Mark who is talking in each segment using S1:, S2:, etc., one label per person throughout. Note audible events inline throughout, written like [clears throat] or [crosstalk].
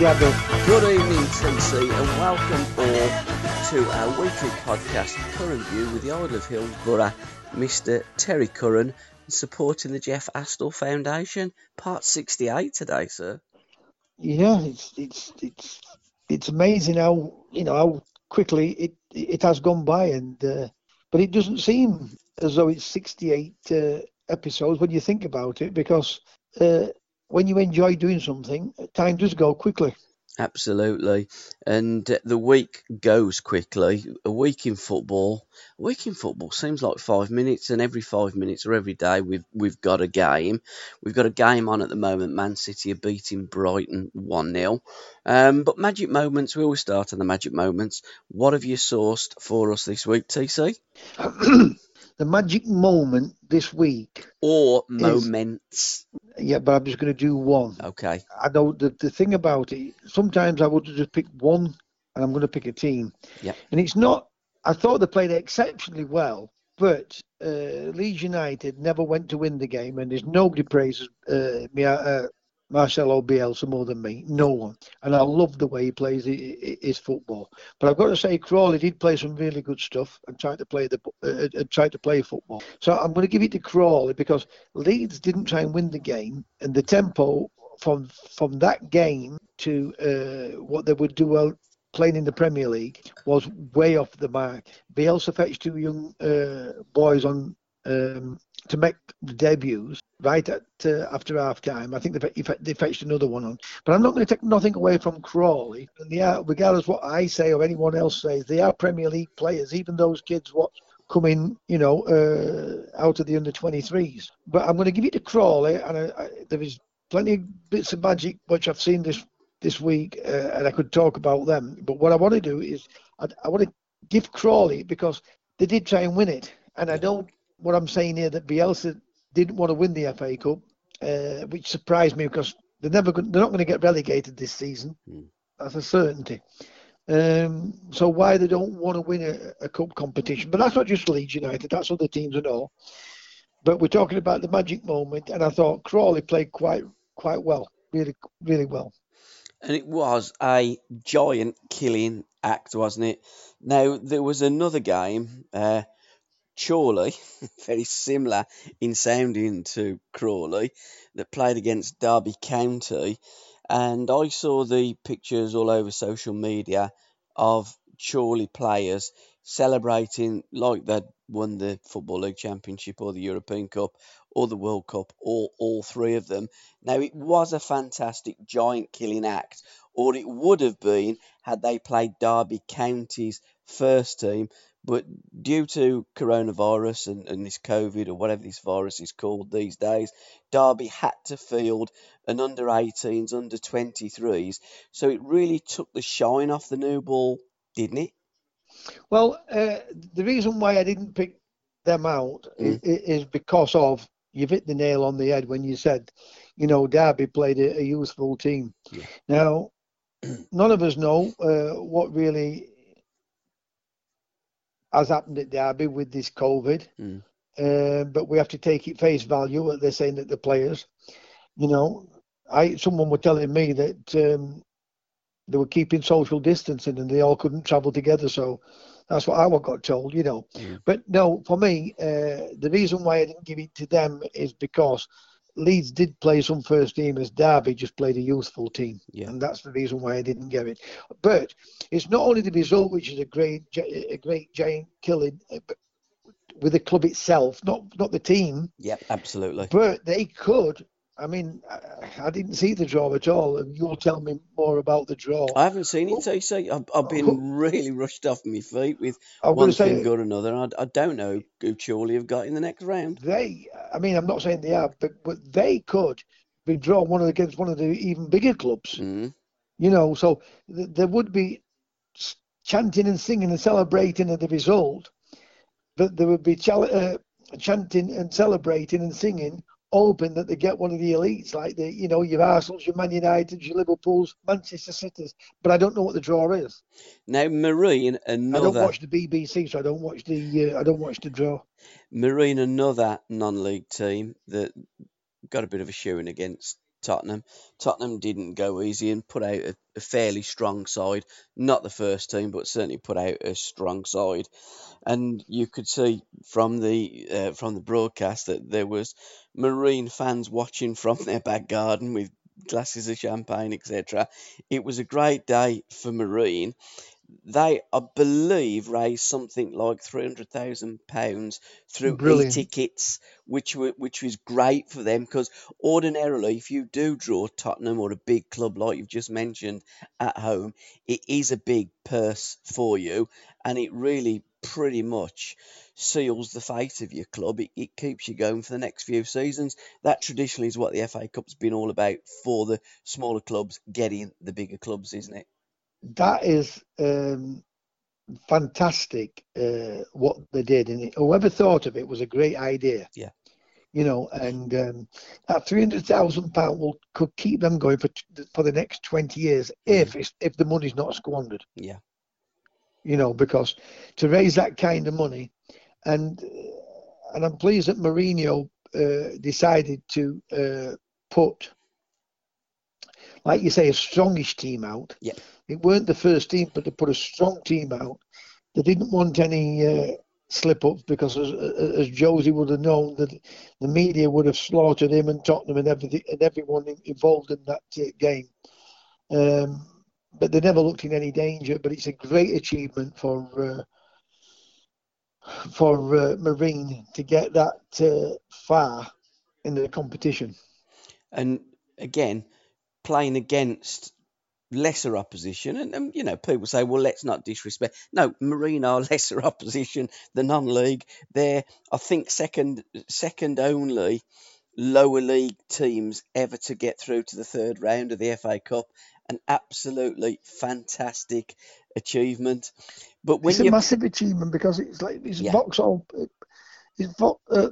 S1: Gabby.
S2: Good evening, TC, and welcome all to our weekly podcast, Curran View, with the Idol of Hillsborough, Mr. Terry Curran, supporting the Jeff Astle Foundation, part 68 today, sir.
S1: Yeah, it's it's it's it's amazing how you know how quickly it it has gone by, and uh, but it doesn't seem as though it's 68 uh, episodes when you think about it, because uh, when you enjoy doing something, time does go quickly.
S2: Absolutely. And uh, the week goes quickly. A week in football. A week in football seems like five minutes, and every five minutes or every day we've we've got a game. We've got a game on at the moment. Man City are beating Brighton 1 0. Um, but magic moments, we always start on the magic moments. What have you sourced for us this week, TC? [clears throat]
S1: the magic moment this week,
S2: Or moments.
S1: yeah, but I'm just going to do one.
S2: Okay.
S1: I know the the thing about it. Sometimes I would just pick one, and I'm going to pick a team.
S2: Yeah.
S1: And it's not. I thought they played exceptionally well, but uh, Leeds United never went to win the game, and there's nobody praises uh, me, uh, Marcelo Bielsa more than me. No one. And I love the way he plays his football. But I've got to say, Crawley did play some really good stuff and tried to play the uh, uh, tried to play football. So I'm going to give it to Crawley because Leeds didn't try and win the game, and the tempo from from that game to uh, what they would do well playing in the Premier League was way off the mark. Bielsa fetched two young uh, boys on um, to make the debuts right at uh, after half time. I think they, fe- he fe- they fetched another one on. But I'm not going to take nothing away from Crawley. And they are, regardless what I say or anyone else says, they are Premier League players. Even those kids what come in, you know, uh, out of the under 23s. But I'm going to give it to Crawley, and I, I, there is plenty of bits of magic which I've seen this this week, uh, and I could talk about them. But what I want to do is I, I want to give Crawley because they did try and win it, and I know what I'm saying here that Bielsa didn't want to win the FA Cup, uh, which surprised me because they're never they're not going to get relegated this season.
S2: Mm.
S1: That's a certainty. Um, so why they don't want to win a, a cup competition? But that's not just Leeds United. That's other teams and all. But we're talking about the magic moment, and I thought Crawley played quite quite well, really really well.
S2: And it was a giant killing act, wasn't it? Now, there was another game, uh, Chorley, [laughs] very similar in sounding to Crawley, that played against Derby County. And I saw the pictures all over social media of Chorley players celebrating like they'd won the Football League Championship or the European Cup or the World Cup, or all three of them. Now, it was a fantastic giant killing act, or it would have been had they played Derby County's first team. But due to coronavirus and, and this COVID or whatever this virus is called these days, Derby had to field an under 18s, under 23s. So it really took the shine off the new ball, didn't it?
S1: Well, uh, the reason why I didn't pick them out
S2: Mm.
S1: is, is because of you've hit the nail on the head when you said, you know, Derby played a, a youthful team.
S2: Yeah.
S1: Now, [clears throat] none of us know uh, what really has happened at Derby with this COVID,
S2: Mm.
S1: uh, but we have to take it face value. What they're saying that the players, you know, I someone were telling me that um, they were keeping social distancing and they all couldn't travel together. So that's what I got told, you know.
S2: Mm.
S1: But no, for me, uh, the reason why I didn't give it to them is because Leeds did play some first teamers. Derby just played a youthful team,
S2: Yeah.
S1: and that's the reason why I didn't get it. But it's not only the result, which is a great, a great giant killing, with the club itself, not not the team,
S2: Yep, absolutely.
S1: but they could I mean, I, I, didn't see the draw at all, and you'll tell me more about the draw.
S2: I haven't seen it, TC. I've, I've been really rushed off my feet with one thing say, or another. I, I don't know who Chorley have got in the next round.
S1: They, I mean, I'm not saying they have, but, but they could be drawn one of against one of the even bigger clubs.
S2: Mm.
S1: You know, so th- there would be chanting and singing and celebrating at the result, but there would be ch- uh, chanting and celebrating and singing hoping that they get one of the elites, like the you know your Arsenal's, your Man United's, your Liverpool's, Manchester City's. But I don't know what the draw is.
S2: Now Marine, another.
S1: I don't watch the BBC, so I don't watch the uh, I don't watch the draw.
S2: Marine, another non-league team that got a bit of a shooing against Tottenham. Tottenham didn't go easy and put out a, a, fairly strong side. Not the first team, but certainly put out a strong side. And you could see from the uh, from the broadcast that there was Marine fans watching [laughs] from their back garden with glasses of champagne, etc. It was a great day for Marine they, I believe, raised something like three hundred thousand pounds through
S1: Brilliant.
S2: e-tickets, which were which was great for them because ordinarily, if you do draw Tottenham or a big club like you've just mentioned at home, it is a big purse for you, and it really pretty much seals the fate of your club. It, it keeps you going for the next few seasons. That traditionally is what the FA Cup's been all about for the smaller clubs getting the bigger clubs, isn't it?
S1: That is um, fantastic uh, what they did, and whoever thought of it was a great idea.
S2: Yeah.
S1: You know, and um, that three hundred thousand pound will could keep them going for for the next twenty years if mm. if the money's not squandered.
S2: Yeah.
S1: You know, because to raise that kind of money, and and I'm pleased that Mourinho uh, decided to uh, put, like you say, a strongish team out.
S2: Yeah
S1: it weren't the first team, but they put a strong team out. They didn't want any uh, slip ups because, as, as Josie would have known, that the media would have slaughtered him and Tottenham and everything and everyone involved in that uh, game. Um, but they never looked in any danger. But it's a great achievement for uh, for uh, Marine to get that uh, far in the competition.
S2: And again, playing against lesser opposition. And, and, you know, people say, well, let's not disrespect. No, Marine are [laughs] lesser opposition, the non-league. They're, I think, second second only lower league teams ever to get through to the third round of the FA Cup. An absolutely fantastic achievement. But when
S1: it's a massive achievement because it's like it's yeah. Vauxhall. Uh, it's uh,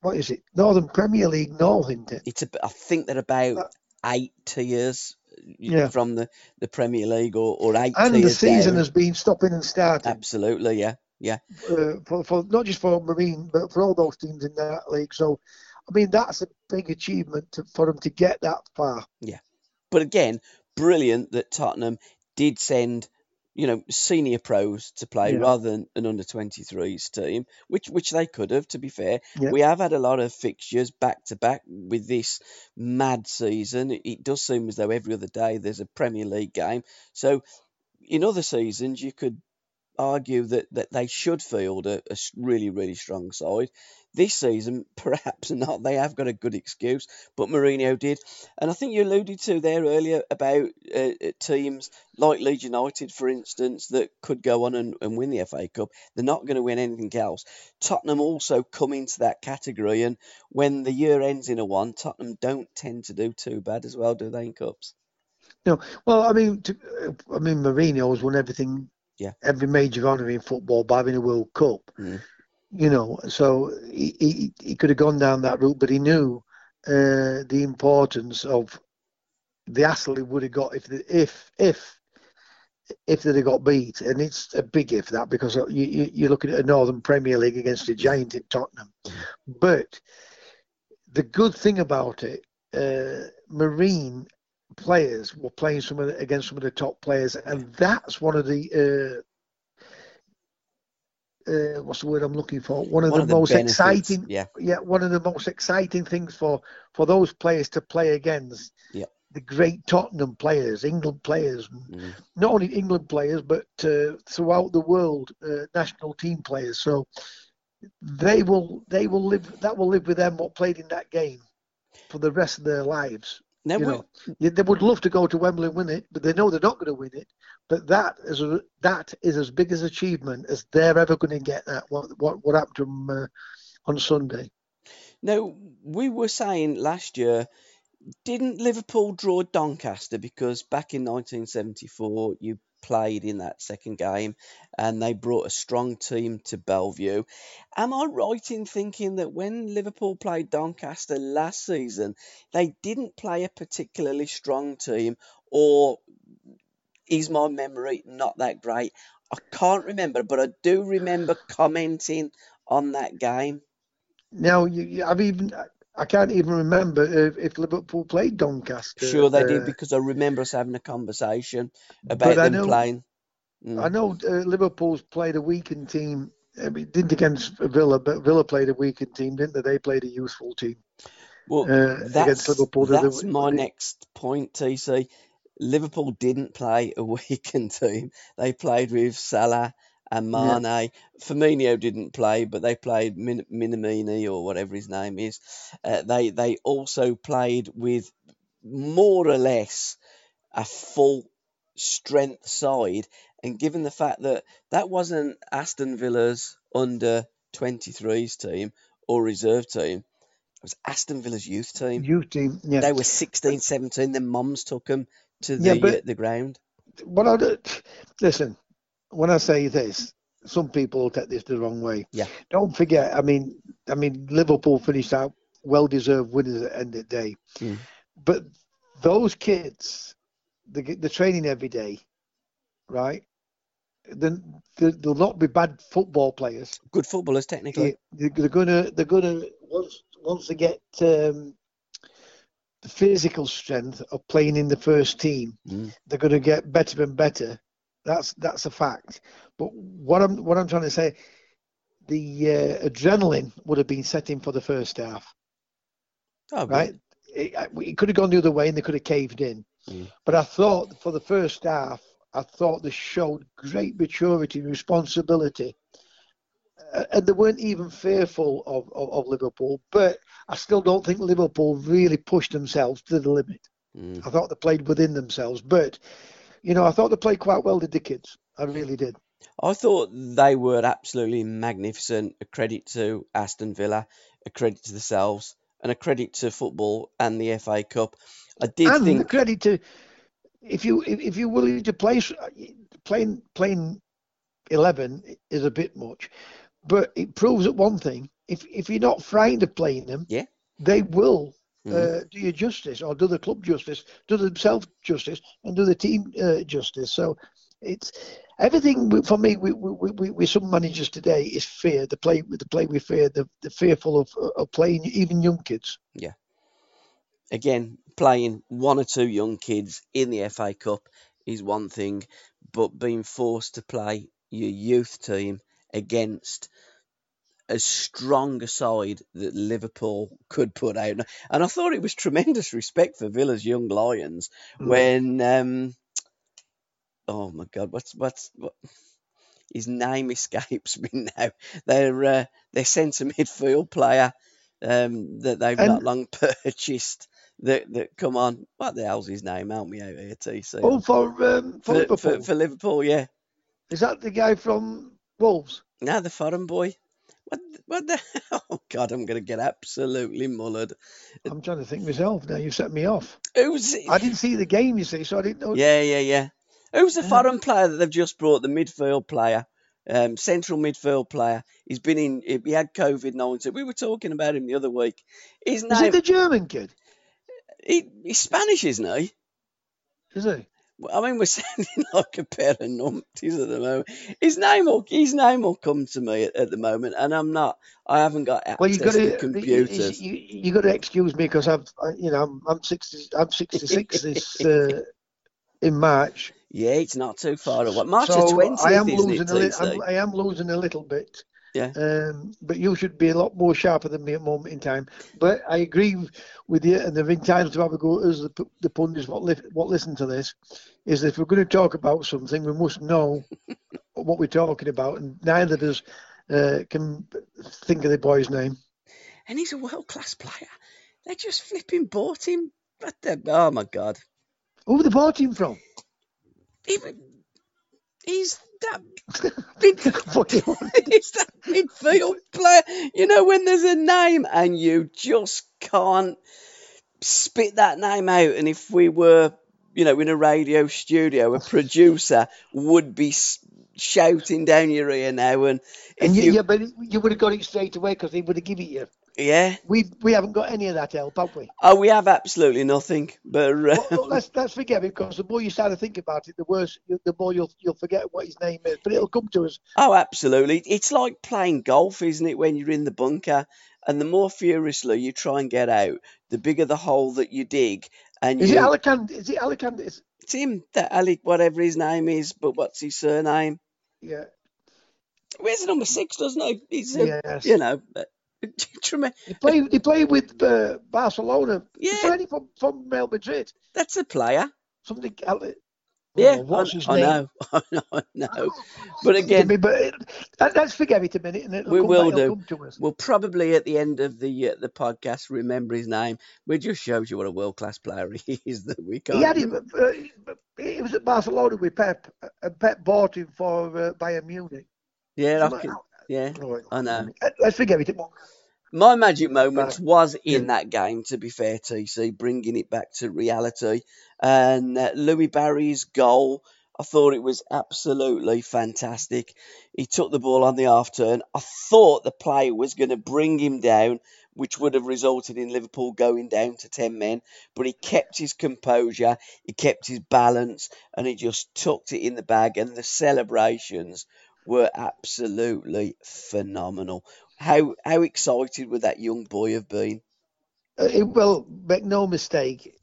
S1: what is it? Northern Premier League North, isn't it?
S2: It's a, I think they're about uh, eight tiers yeah. from the, the Premier League or, or eight.
S1: And the season has been stopping and starting.
S2: Absolutely, yeah, yeah.
S1: Uh, for, for not just for Marine, but for all those teams in that league. So, I mean, that's a big achievement to, for them to get that far.
S2: Yeah, but again, brilliant that Tottenham did send you know, senior pros to play yeah. rather than an under 23s team, which which they could have. To be fair, yeah. we have had a lot of fixtures back to back with this mad season. It does seem as though every other day there's a Premier League game. So, in other seasons, you could argue that, that they should field a, a really, really strong side. This season, [laughs] perhaps not. They have got a good excuse, but Mourinho did. And I think you alluded to there earlier about uh, uh, teams like Leeds United, for instance, that could go on and, and win the FA Cup. They're not going to win anything else. Tottenham also come into that category, and when the year ends in a one, Tottenham don't tend to do too bad as well, do they, in cups?
S1: No, well, I mean, to, I mean, Mourinho has won everything
S2: yeah.
S1: every major honour in football by having a World Cup.
S2: Mm.
S1: You know, so he, he, he could have gone down that route, but he knew uh, the importance of the hassle he would have got if if if if they'd have got beat, and it's a big if that because you, you you're looking at a Northern Premier League against a giant in Tottenham, but the good thing about it, uh, Marine players were playing some the, against some of the top players, and that's one of the uh, uh, what's the word I'm looking for? One of
S2: one
S1: the
S2: of
S1: most
S2: benefits,
S1: exciting,
S2: yeah,
S1: yeah, one of the most exciting things for for those players to play against.
S2: Yeah.
S1: The great Tottenham players, England players, mm. not only England players, but uh, throughout the world, uh, national team players. So they will, they will live. That will live with them. What played in that game. for the rest of their lives.
S2: Now,
S1: you know, they they would love to go to Wembley and win it, but they know they're not going to win it. But that is a, that is as big as achievement as they're ever going to get. That what what what happened to them uh, on Sunday?
S2: Now, we were saying last year, didn't Liverpool draw Doncaster because back in 1974 you played in that second game and they brought a strong team to Belle Vue. Am I right in thinking that when Liverpool played Doncaster last season, they didn't play a particularly strong team, or is my memory not that great? I can't remember, but I do remember commenting on that game.
S1: Now you, I've even I can't even remember if, if Liverpool played Doncaster.
S2: Sure, they
S1: uh,
S2: did because I remember us having a conversation about them
S1: know-
S2: playing. Mm.
S1: I know uh, Liverpool's played a weakened team. I mean, didn't against Villa, but Villa played a weakened team, didn't they? They played a useful team.
S2: Well,
S1: uh,
S2: that's,
S1: against Liverpool
S2: that's my next point, TC. Liverpool didn't play a [laughs] weakened team. They played with Salah and
S1: Yeah.
S2: Mane. Firmino didn't play, but they played Min- Minamini or whatever his name is. Uh, they they also played with more or less a full strength side. And given the fact that that wasn't Aston Villa's under 23s team or reserve team, it was Aston Villa's youth team.
S1: Youth team, yeah.
S2: They were 16, 17. Then mums took them to the
S1: Yeah, but-
S2: the ground.
S1: What I do- listen, when I say this, some people will take this the wrong way.
S2: Yeah.
S1: Don't forget, I mean, I mean, Liverpool finished out well-deserved winners at the end of the day.
S2: Mm.
S1: But those kids, they get the training every day, right? Then they- they'll not be bad football players.
S2: Good footballers, technically.
S1: They- They're gonna, they're gonna once once they get um, the physical strength of playing in the first team,
S2: Mm.
S1: they're going to get better and better. That's that's a fact. But what I'm what I'm trying to say, the uh, adrenaline would have been setting for the first half,
S2: Oh,
S1: right? It, it could have gone the other way and they could have caved in.
S2: Mm.
S1: But I thought for the first half, I thought they showed great maturity and responsibility. And they weren't even fearful of, of, of Liverpool, but I still don't think Liverpool really pushed themselves to the limit.
S2: Mm.
S1: I thought they played within themselves, but you know, I thought they played quite well, did the kids? I really did.
S2: I thought they were absolutely magnificent. A credit to Aston Villa, a credit to themselves, and a credit to football and the FA Cup. I did
S1: and
S2: think,
S1: credit to if you if, if you're willing to play playing playing eleven is a bit much, but it proves that one thing: if if you're not frightened of playing them,
S2: Yeah.
S1: they will.
S2: Mhm.
S1: Uh, do you justice, or do the club justice, do themselves justice, and do the team uh, justice? So, it's everything for me. We, we, we, we some managers today is fear. The play, the play with fear. The, the fearful of, of playing even young kids. Yeah.
S2: Again, playing one or two young kids in the FA Cup is one thing, but being forced to play your youth team against as strong a side that Liverpool could put out. And I thought it was tremendous respect for Villa's young lions
S1: Mm.
S2: when um oh my god, what's what's what his name escapes me [laughs] now. Their uh, their centre midfield player um, that they've
S1: And-
S2: not long [laughs] purchased. That that come on, what the hell's his name? Help me out here, TC.
S1: Oh, for um, for,
S2: for,
S1: Liverpool.
S2: for, for Liverpool, yeah.
S1: Is that the guy from Wolves?
S2: Now the foreign boy. What what the [laughs] oh god, I'm gonna get absolutely mullered.
S1: I'm trying to think myself now. You set me off.
S2: Who's
S1: I didn't see the game, you see, so I didn't know.
S2: Yeah, yeah, yeah. Who's the
S1: Yeah.
S2: foreign player that they've just brought? The midfield player, um, central midfield player. He's been in. He had COVID nineteen. We were talking about him the other week. His
S1: Is
S2: name.
S1: it the German kid?
S2: he, he's Spanish, isn't he?
S1: Is he?
S2: I mean, we're [laughs] sounding like a pair of numpties at the moment. His name will his name will come to me at, at the moment, and I'm not. I haven't got access
S1: Well, you got
S2: to computers.
S1: You, you got to excuse me because I've, I, you know, I'm, I'm sixty. I'm sixty-six this uh, in March.
S2: Yeah, it's not too far away. March
S1: so
S2: twentieth,
S1: I am
S2: isn't
S1: losing
S2: it?
S1: a li- I am losing a little bit.
S2: Yeah.
S1: Um, but you should be a lot more sharper than me at the moment in time. But I agree with you, and they're entitled to have a go as the, pu- the pundits what, li- what listen to this. Is that if we're going to talk about something, we must know [laughs] what we're talking about, and neither of us uh, can think of the boy's name.
S2: and he's a world class player. They just flipping bought him. But the, oh my god.
S1: Who they bought him from?
S2: Even he's that [laughs] mid,
S1: What do you want? [laughs]
S2: that midfield player. You know when there's a name and you just can't spit that name out. And if we were, you know, in a radio studio, a producer would be shouting down your ear now. And
S1: And you,
S2: you,
S1: yeah, but you would have got it straight away because he would have given it you.
S2: Yeah.
S1: We we haven't got any of that help, have we?
S2: Oh, we have absolutely nothing. But uh,
S1: Well, let's let's forget it because the more you start to think about it, the worse, the more you'll you'll forget what his name is. But it'll come to us.
S2: Oh, absolutely. It's like playing golf, isn't it, when you're in the bunker? And the more furiously you try and get out, the bigger the hole that you dig. And
S1: Is
S2: you,
S1: it Alicante? Is it Alicante? It's,
S2: it's him, that Ali, whatever his name is, but what's his surname?
S1: yeah.
S2: Where's the number six, doesn't he? He's,
S1: Yes.
S2: you know, but-
S1: He played. He played with uh, Barcelona.
S2: Yeah.
S1: He's from from Real Madrid.
S2: that's a player.
S1: Something.
S2: Yeah,
S1: Oh, what's
S2: I,
S1: his
S2: I
S1: name?
S2: know, [laughs] I know, I know. But again,
S1: but it, let- let's forget it a minute, and
S2: We
S1: come
S2: will
S1: back,
S2: do.
S1: come to us.
S2: we'll probably at the end of the uh, the podcast remember his name. It just shows you what a world class player [laughs] he is that we can't.
S1: He had him. Uh, he was at Barcelona with Pep, and Pep bought him for uh, Bayern Munich.
S2: yeah, I
S1: Something-
S2: can, yeah.
S1: Oh,
S2: I know.
S1: Let's forget it.
S2: My magic moment was in
S1: Yeah.
S2: that game, to be fair, TC, bringing it back to reality. And uh, Louie Barry's goal, I thought it was absolutely fantastic. He took the ball on the half turn. I thought the play was going to bring him down, which would have resulted in Liverpool going down to 10 men. But he kept his composure, he kept his balance, and he just tucked it in the bag. And the celebrations were absolutely phenomenal. How how excited would that young boy have been?
S1: Uh, well, make no mistake,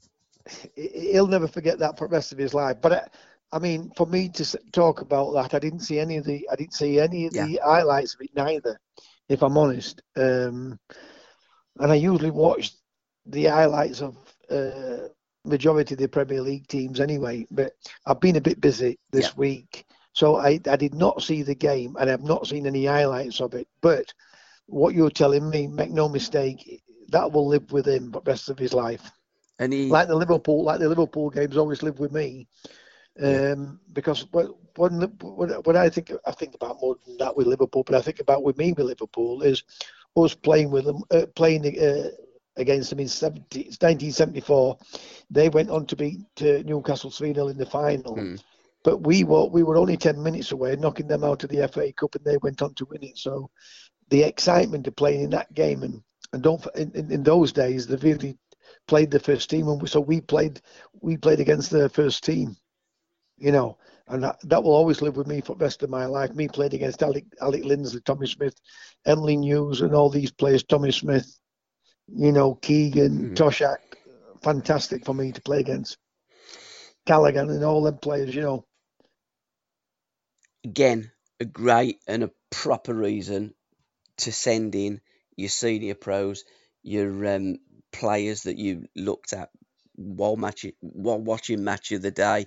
S1: he- he'll never forget that for the rest of his life. But I, I mean, for me to talk about that, I didn't see any of the, I didn't see any of the highlights of it neither, if I'm honest. Um, and I usually watch the highlights of uh, majority of the Premier League teams anyway. But I've been a bit busy this
S2: Yeah.
S1: week, so I, I did not see the game, and I've not seen any highlights of it. But what you're telling me, make no mistake, that will live with him for the rest of his life.
S2: And he
S1: Like the Liverpool, like the Liverpool games always live with me, um, because when when when I think I think about more than that with Liverpool, but I think about with me with Liverpool is us playing with them, uh, playing uh, against them in 70, 1974. They went on to beat uh, Newcastle 3 0 in the final.
S2: Hmm.
S1: But we were we were only ten minutes away, knocking them out of the FA Cup, and they went on to win it. So the excitement of playing in that game, and and don't in, in, in those days they really played the first team, and we, so we played we played against their first team, you know, and that, that will always live with me for the rest of my life. Me played against Alec Alec Lindsay, Tommy Smith, Emlyn Hughes, and all these players, Tommy Smith, you know, Keegan,
S2: Mhm.
S1: Toshack, fantastic for me to play against. Callaghan and all them players, you know.
S2: Again a great and a proper reason to send in your senior pros, your um, players that you looked at while while watching match of the day,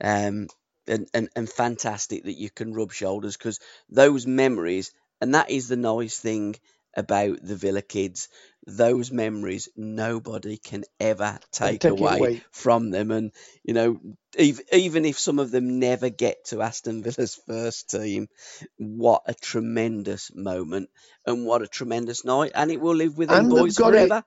S2: um, and, and and fantastic that you can rub shoulders because those memories and that is the nice thing about the Villa kids. Those memories nobody can ever take,
S1: take
S2: away,
S1: away.
S2: from them, and you know even even if some of them never get to Aston Villa's first team, what a tremendous moment and what a tremendous night, and it will live with them
S1: And
S2: boys
S1: got it.
S2: forever.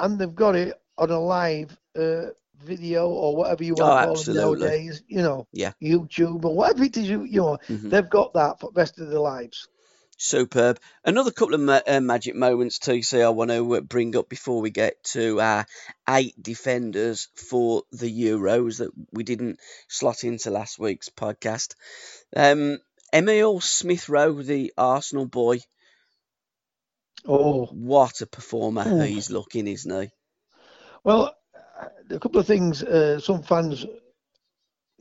S1: and they've got it on a live uh, video or whatever you
S2: Oh,
S1: want to call
S2: absolutely.
S1: them nowadays. You know,
S2: Yeah.
S1: YouTube or whatever it is. You, you know,
S2: Mhm.
S1: they've got that for the rest of their lives.
S2: Superb. Another couple of ma- uh, magic moments, TC, I want to uh, bring up before we get to our eight defenders for the Euros that we didn't slot into last week's podcast. Um, Emile Smith Rowe, the Arsenal boy,
S1: Oh,
S2: what a performer
S1: Ooh.
S2: he's looking, isn't he?
S1: well, a couple of things. Uh, some fans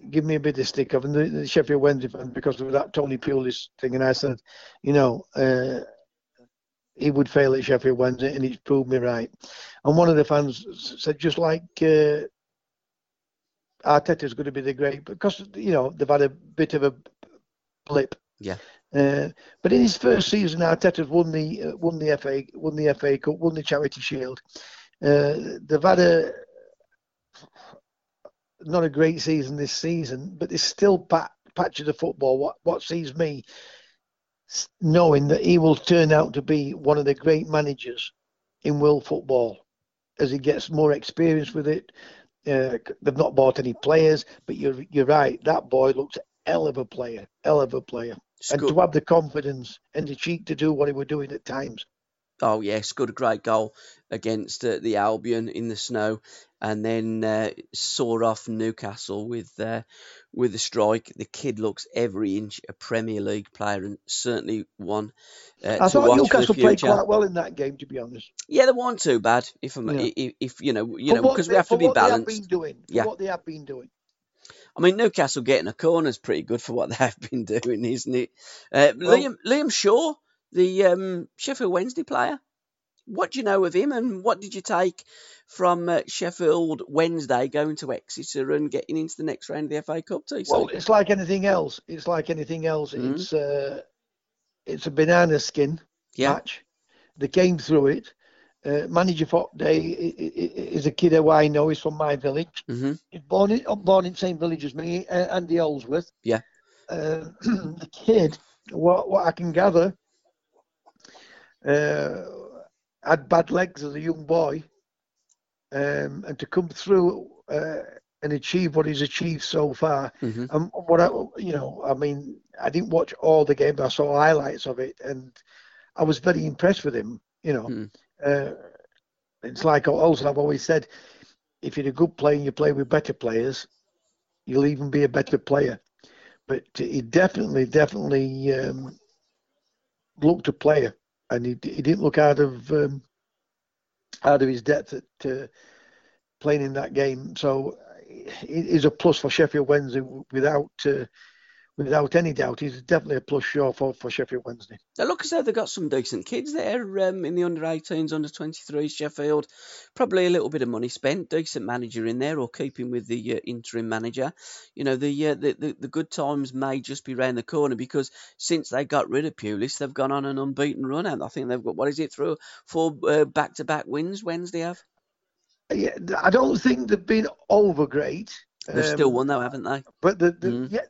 S1: give me a bit of stick of, and the, the Sheffield Wednesday fans because of that Tony Pulis thing, and I said, you know. Uh, he would fail at Sheffield Wednesday, and he's proved me right. And one of the fans said, just like uh, Arteta's going to be the great, because you know they've had a bit of a blip.
S2: Yeah.
S1: Uh, but in his first season, Arteta's won the uh, won the FA won the FA Cup, won the Charity Shield, Uh, they've had a not a great season this season, but there's still pat, patches of the football. What what sees me knowing that he will turn out to be one of the great managers in world football as he gets more experience with it. Uh, they've not bought any players, but you're you're right. That boy looks hell of a player, hell of a player, and to have the confidence and the cheek to do what he was doing at times.
S2: Oh yeah, scored a great goal against uh, the Albion in the snow, and then uh, saw off Newcastle with uh, with a strike. The kid looks every inch a Premier League player, and certainly one. Uh,
S1: I thought
S2: Newcastle
S1: played quite well in that game, to be honest.
S2: Yeah, they weren't too bad. If I'm, yeah. if, if, you know, you for know, because we have to be balanced.
S1: They have been doing, yeah. what they have been doing.
S2: I mean, Newcastle getting a corner is pretty good for what they have been [laughs] doing, isn't it? Uh, well, Liam Liam Shaw the um, Sheffield Wednesday player. What do you know of him, and what did you take from uh, Sheffield Wednesday going to Exeter and getting into the next round of the FA Cup? TC?
S1: Well, it's like anything else. It's like anything else. Mm-hmm. It's uh, it's a banana skin yeah. match. They came through it. Uh, manager for Day is a kid who I know. He's from my village.
S2: Mm-hmm.
S1: He's born in, born in the same village as me, uh, Andy Ellsworth.
S2: Yeah.
S1: Uh, [clears throat] the kid, what, what I can gather, uh, had bad legs as a young boy, um, and to come through uh, and achieve what he's achieved so far.
S2: Mm-hmm.
S1: And what I, you know, I mean, I didn't watch all the game, but I saw highlights of it, and I was very impressed with him. You know,
S2: mm.
S1: uh, it's like also I've always said, if you're a good player and you play with better players, you'll even be a better player. But he definitely, definitely um, looked a player and he, he didn't look out of um, out of his depth at uh, playing in that game. So it is a plus for Sheffield Wednesday without uh, without any doubt. He's definitely a plus sure for, for Sheffield Wednesday.
S2: They look as though they've got some decent kids there um, in the under 18s, under 23s. Sheffield, probably a little bit of money spent. Decent manager in there, or keeping with the uh, interim manager. You know, the, uh, the, the the good times may just be round the corner because since they got rid of Pulis, they've gone on an unbeaten run, and I think they've got what is it through four back to back wins. Wednesday have.
S1: Yeah, I don't think they've been over great.
S2: They've um, still won though, haven't they?
S1: But the, the mm. yeah,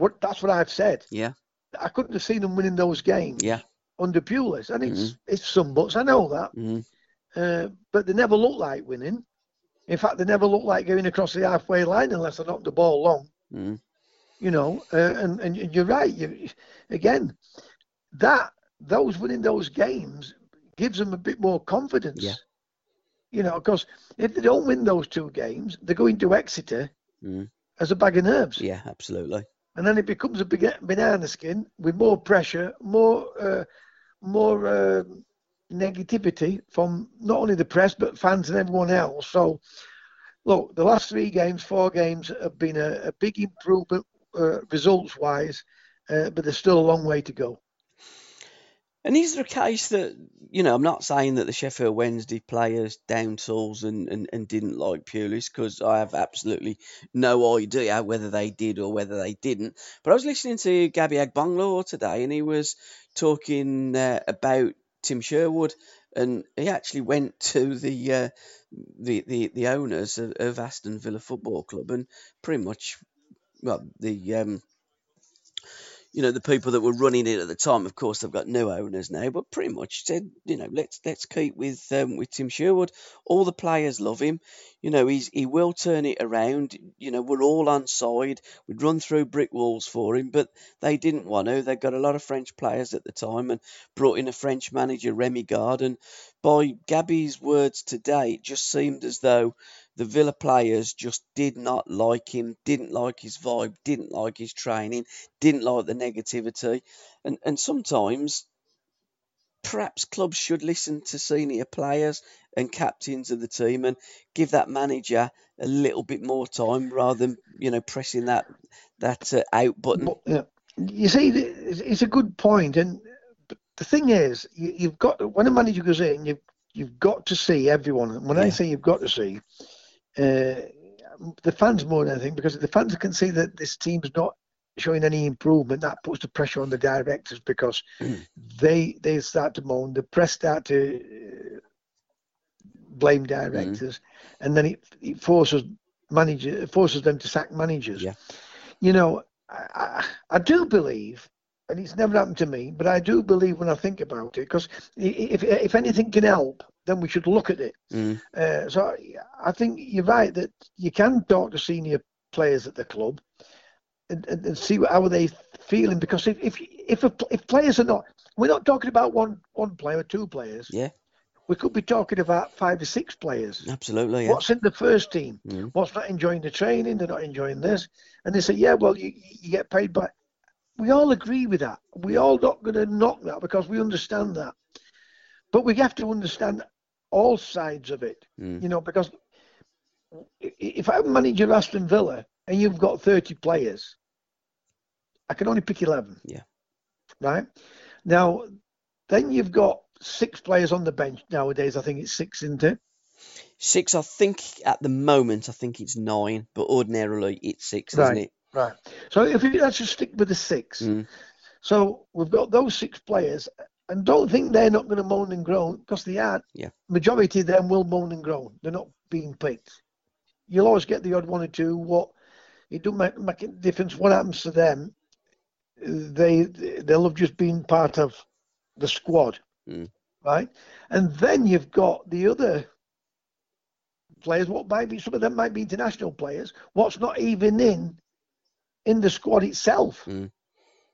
S1: what that's what I've said.
S2: Yeah.
S1: I couldn't have seen them winning those games.
S2: Yeah.
S1: Under Pulis, and it's mm-hmm. it's some buts. I know that.
S2: Mm-hmm.
S1: Uh, but they never look like winning. In fact, they never look like going across the halfway line unless they knock the ball long.
S2: Mm-hmm.
S1: You know, uh, and and you're right. You, again, that those winning those games gives them a bit more confidence.
S2: Yeah.
S1: You know, because if they don't win those two games, they're going to Exeter
S2: mm-hmm.
S1: as a bag of nerves.
S2: Yeah, absolutely
S1: and then it becomes a banana skin with more pressure, more uh, more uh, negativity from not only the press but fans and everyone else. So, look, the last three games, four games have been a, a big improvement uh, results wise, uh, but there's still a long way to go.
S2: And is there a case that, you know, I'm not saying that the Sheffield Wednesday players down tools and, and, and didn't like Pulis because I have absolutely no idea whether they did or whether they didn't. But I was listening to Gabby Agbonlahor today and he was talking uh, about Tim Sherwood and he actually went to the uh, the, the the owners of, of Aston Villa Football Club and pretty much well the um, you know the people that were running it at the time. Of course, they've got new owners now, but pretty much said, you know, let's let's keep with um, with Tim Sherwood. All the players love him. You know, he's he will turn it around. You know, we're all on side. We'd run through brick walls for him, but they didn't want to. They got a lot of French players at the time and brought in a French manager, Rémi Garde. And by Gabby's words today, it just seemed as though the Villa players just did not like him, didn't like his vibe, didn't like his training, didn't like the negativity. And, and sometimes perhaps clubs should listen to senior players and captains of the team and give that manager a little bit more time rather than you know pressing that that uh, out button.
S1: You see, it's a good point, and the thing is, you, have got when a manager goes in, you've you've got to see everyone. When yeah. I say you've got to see, uh, the fans more than anything because if the fans can see that this team's not showing any improvement, that puts the pressure on the directors because mm. [clears throat] they they start to moan, the press start to uh, blame directors, and then it, it forces manager it forces them to sack managers.
S2: Yeah.
S1: You know, I, I, I do believe, and it's never happened to me, but I do believe when I think about it, because if if anything can help, then we should look at it.
S2: Mm.
S1: Uh, so I- think you're right that you can talk to senior players at the club and, and, and see how are they feeling because if if if, a, if players are not we're not talking about one one player or two players
S2: Yeah,
S1: we could be talking about five or six players
S2: absolutely. Yeah.
S1: what's in the first team
S2: Mm.
S1: what's not enjoying the training they're not enjoying this and they say yeah well you, you get paid by we all agree with that we all not going to knock that because we understand that but we have to understand all sides of it
S2: Mm.
S1: you know because i- if I manage your Aston Villa and you've got 30 players, I can only pick 11.
S2: Yeah.
S1: Right? Now, then you've got six players on the bench nowadays. I think it's six, isn't it?
S2: Six, I think at the moment, I think it's nine, but ordinarily it's six, isn't it?
S1: Right. So if you let's just stick with the six.
S2: Mm.
S1: So we've got those six players, and don't think they're not going to moan and groan because they are.
S2: Yeah.
S1: Majority of them will moan and groan. They're not being picked. You'll always get the odd one or two. What it don't make, make a difference what happens to them. They they love just being part of the squad,
S2: Mm.
S1: right? And then you've got the other players. What might be some of them might be international players. What's not even in in the squad itself.
S2: Mm.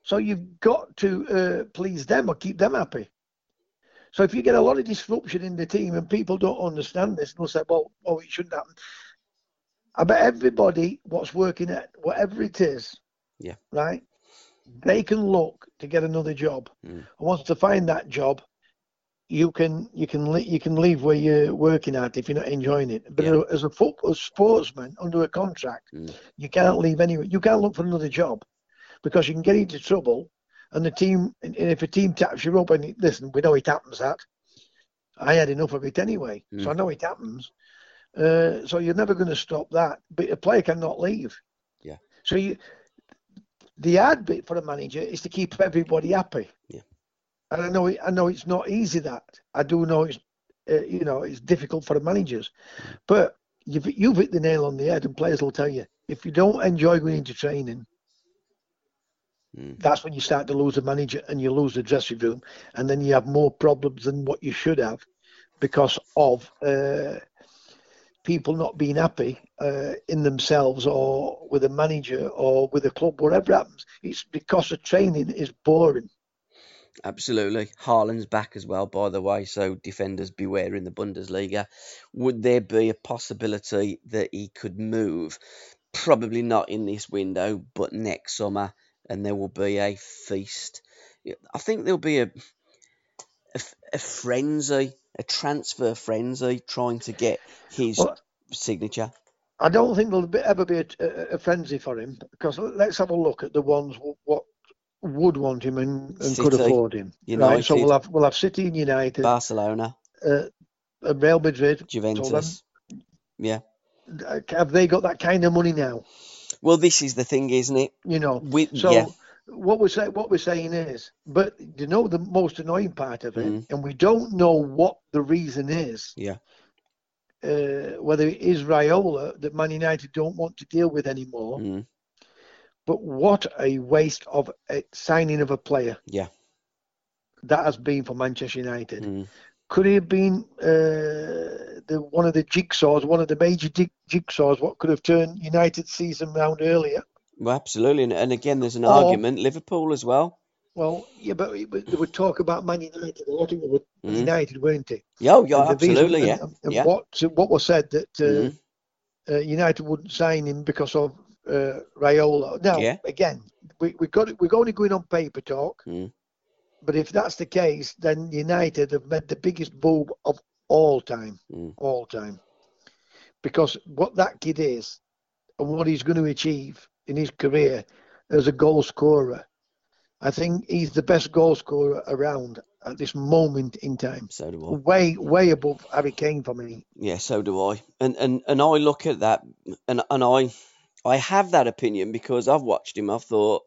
S1: So you've got to uh, please them or keep them happy. So if you get a lot of disruption in the team and people don't understand this, and they'll say, "Well, oh, it shouldn't happen." I bet everybody what's working at whatever it is,
S2: Yeah.
S1: right, they can look to get another job.
S2: Mm.
S1: And once they find that job, you can you can le- you can leave where you're working at if you're not enjoying it. But
S2: Yeah.
S1: as a football sportsman under a contract,
S2: Mm.
S1: you can't leave anywhere. You can't look for another job because you can get into trouble. And the team, and if a team taps you up, and listen, we know it happens. That I had enough of it anyway, so
S2: Mm.
S1: I know it happens. Uh, so you're never going to stop that. But a player cannot leave.
S2: Yeah.
S1: So you, the hard bit for a manager is to keep everybody happy.
S2: Yeah.
S1: And I know, it, I know it's not easy. That I do know it's, uh, you know, it's difficult for the managers. But you've you've hit the nail on the head, and players will tell you if you don't enjoy going into training,
S2: Mm.
S1: that's when you start to lose a manager and you lose the dressing room, and then you have more problems than what you should have because of uh, people not being happy uh, in themselves or with a manager or with a club, whatever happens. It's because the training is boring.
S2: Absolutely. Haaland's back as well, by the way, so defenders beware in the Bundesliga. Would there be a possibility that he could move? Probably not in this window, but next summer, and there will be a feast. I think there'll be a a frenzy, a transfer frenzy, trying to get his
S1: Well,
S2: signature.
S1: I don't think there'll be, ever be a, a, a frenzy for him because let's have a look at the ones what would want him and, and could afford him. Right. So we'll have we'll have City and United,
S2: Barcelona,
S1: uh, Real Madrid.
S2: Juventus. Yeah.
S1: have they got that kind of money now?
S2: Well, this is the thing, isn't it?
S1: You know.
S2: We,
S1: So
S2: yeah.
S1: what we're saying, what we're saying is, but you know the most annoying part of it,
S2: Mm.
S1: and we don't know what the reason is.
S2: Yeah.
S1: Uh, whether it is Raiola that Man United don't want to deal with anymore,
S2: Mm.
S1: But what a waste of a signing of a player
S2: Yeah.
S1: that has been for Manchester United.
S2: Mm.
S1: Could he have been uh, the one of the jigsaws, one of the major dig- jigsaws, what could have turned United's season round earlier?
S2: Well, absolutely, and, and again, there's an
S1: Or-
S2: argument. Liverpool as well.
S1: Well, yeah, but was- they would talk about Man United. A lot of them were
S2: Mhm.
S1: United, weren't they?
S2: Yeah, oh, yeah,
S1: And the reason-
S2: absolutely, yeah,
S1: And, and
S2: yeah.
S1: what what was said that uh,
S2: Mhm.
S1: uh, United wouldn't sign him because of uh, Raiola. Now,
S2: Yeah.
S1: again, we, we got we're only going on paper talk.
S2: Mm.
S1: But if that's the case, then United have made the biggest boob of all time,
S2: Mm.
S1: all time. Because what that kid is and what he's going to achieve in his career as a goal scorer, I think he's the best goal scorer around at this moment in time.
S2: So do I.
S1: Way, way above Harry Kane for me.
S2: Yeah, so do I. And and and I look at that, and and I I have that opinion because I've watched him. I've thought,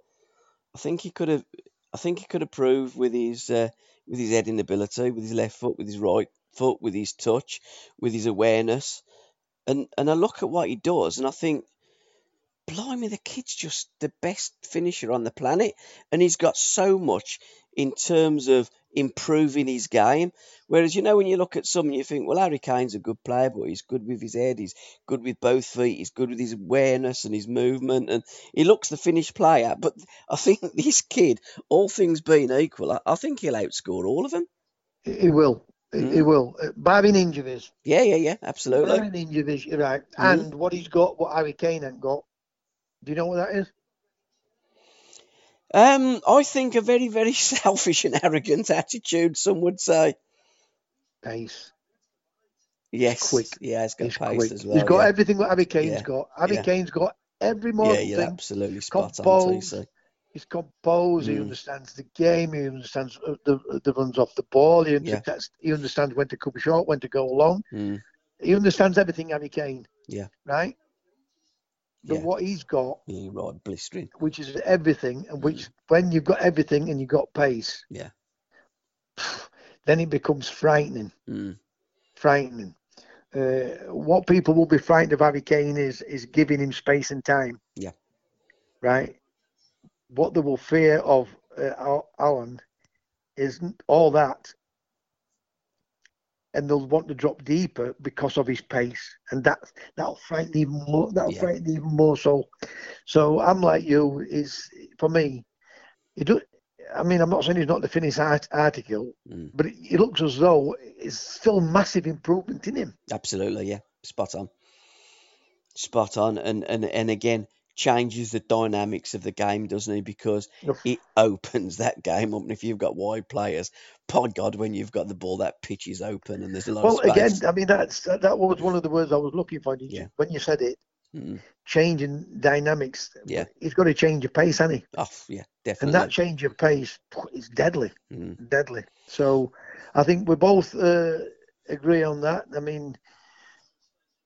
S2: I think he could have, I think he could have proved with his uh, with his heading ability, with his left foot, with his right, foot, with his touch, with his awareness. And and I look at what he does and I think, blimey, the kid's just the best finisher on the planet. And he's got so much in terms of improving his game. Whereas, you know, when you look at some and you think, well, Harry Kane's a good player, but he's good with his head, he's good with both feet, he's good with his awareness and his movement, and he looks the finished player. But I think [laughs] this kid, all things being equal, I, I think he'll outscore all of them.
S1: He will. Mm. He will. Uh, barring injuries.
S2: Yeah, yeah, yeah, absolutely.
S1: Barring injuries, you're right. Mm. And what he's got, what Harry Kane ain't got, do you know what that is?
S2: Um, I think a very, very [laughs] selfish and arrogant attitude. Some would say.
S1: Pace.
S2: Yes.
S1: quick.
S2: Yeah, he's got
S1: He's
S2: pace
S1: quick.
S2: as well.
S1: He's got
S2: yeah.
S1: everything what Harry Kane's
S2: Yeah.
S1: got. Harry
S2: Yeah.
S1: Kane's got every model
S2: yeah,
S1: thing.
S2: absolutely spot on. TC.
S1: He's composed. He
S2: Mm.
S1: understands the game. He understands uh, the the runs off the ball. He understands, he understands when to come short, when to go long.
S2: Mm.
S1: He understands everything, Harry Kane.
S2: Yeah.
S1: Right. But
S2: Yeah.
S1: what he's got,
S2: Yeah, you're right, blistering.
S1: which is everything, and which when you've got everything and you've got pace,
S2: Yeah. [sighs]
S1: then it becomes frightening.
S2: Mm.
S1: Frightening. Uh, what people will be frightened of Harry Kane is is giving him space and time.
S2: Yeah.
S1: Right. What they will fear of uh, Al- Alan is all that, and they'll want to drop deeper because of his pace, and that that'll frighten even more. That'll
S2: Yeah.
S1: frighten even more. So, so I'm like you. Is for me, it do, I mean, I'm not saying he's not the finished art, article,
S2: Mm.
S1: but it, it looks as though it's still massive improvement in him.
S2: Absolutely, yeah. Spot on. Spot on. And, and, and again, changes the dynamics of the game, doesn't he? Because it opens that game up. And if you've got wide players, by God, when you've got the ball, that pitch is open and there's a lot
S1: Well, again. I mean, that's that, that was one of the words I was looking for. You-
S2: Yeah.
S1: When you said it,
S2: Mm.
S1: changing dynamics.
S2: Yeah.
S1: He's got to change of pace, hasn't he?
S2: Oh, yeah, definitely.
S1: And that change of pace is deadly,
S2: Mm.
S1: deadly. So I think we both uh, agree on that. I mean,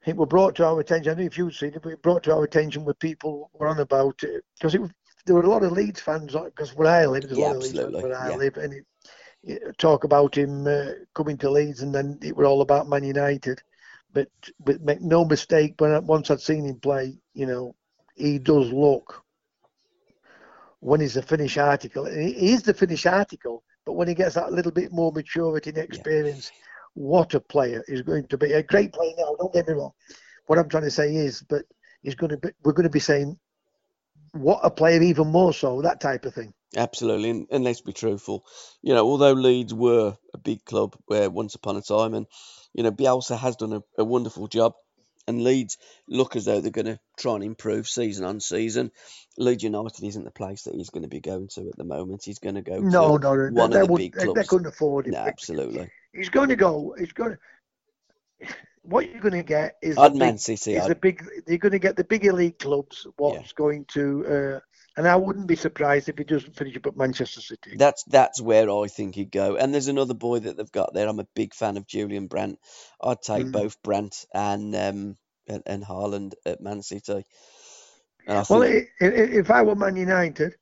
S1: it was brought to our attention. I don't know if you've seen it, but it brought to our attention where people were on about it because it, there were a lot of Leeds fans because where I live, there's a
S2: Yeah,
S1: lot of Leeds fans
S2: absolutely,
S1: where I
S2: yeah.
S1: live, and it, it, talk about him uh, coming to Leeds, and then it were all about Man United. But but make no mistake, when I, once I'd seen him play, you know, he does look when he's the finished article. and He is the finished article, but when he gets that little bit more maturity and experience, what a player he's going to be. A great player now, don't get me wrong. What I'm trying to say is, but he's going to be, we're going to be saying, what a player even more so, that type of thing.
S2: Absolutely, and, and let's be truthful. You know, although Leeds were a big club where once upon a time, and you know, Bielsa has done a, a wonderful job, and Leeds look as though they're going to try and improve season on season. Leeds United isn't the place that he's going to be going to at the moment. He's going to go
S1: No,
S2: to
S1: no, they,
S2: one
S1: they,
S2: of the
S1: would,
S2: big
S1: they, they couldn't afford him.
S2: No, absolutely.
S1: He's going to go. He's going to. What you're going to get is
S2: I'd
S1: a
S2: Man
S1: big,
S2: City.
S1: is
S2: I'd,
S1: a big. You're going to get the big elite clubs. What's going to, uh, and I wouldn't be surprised if he doesn't finish up at Manchester City.
S2: That's that's where I think he'd go. And there's another boy that they've got there. I'm a big fan of Julian Brandt. I'd take
S1: Mm.
S2: both Brandt and um and, and Haaland at Man City.
S1: Well,
S2: think,
S1: if I were Man United,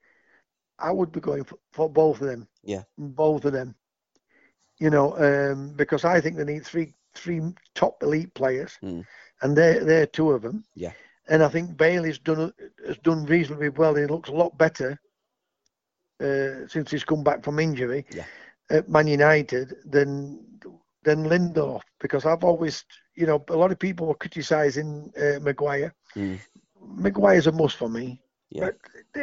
S1: I would be going for, for both of them.
S2: Yeah.
S1: Both of them. You know, um, because I think they need three three top elite players,
S2: Mm.
S1: and they're they're two of them.
S2: Yeah.
S1: And I think Bailly's done has done reasonably well. He looks a lot better uh, since he's come back from injury
S2: Yeah.
S1: at Man United than than Lindelöf because I've always, you know, a lot of people were criticising uh, Maguire.
S2: Mm.
S1: Maguire's a must for me.
S2: Yeah.
S1: But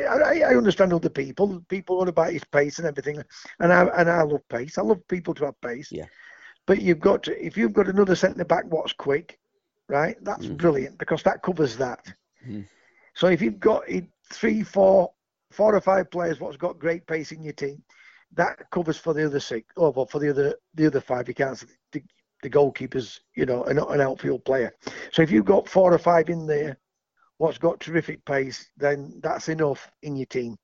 S1: I, I understand other people. People on about his pace and everything, and I and I love pace. I love people to have pace.
S2: Yeah.
S1: But you've got to, if you've got another centre back what's quick, right? That's
S2: Mm.
S1: brilliant because that covers that.
S2: Mm.
S1: So if you've got eh, three, four, four or five players what's got great pace in your team, that covers for the other six. Oh, well, for the other the other five, you can't. The, the goalkeeper's, you know, an, an outfield player. So if you've got four or five in there, what's got terrific pace, then that's enough in your team.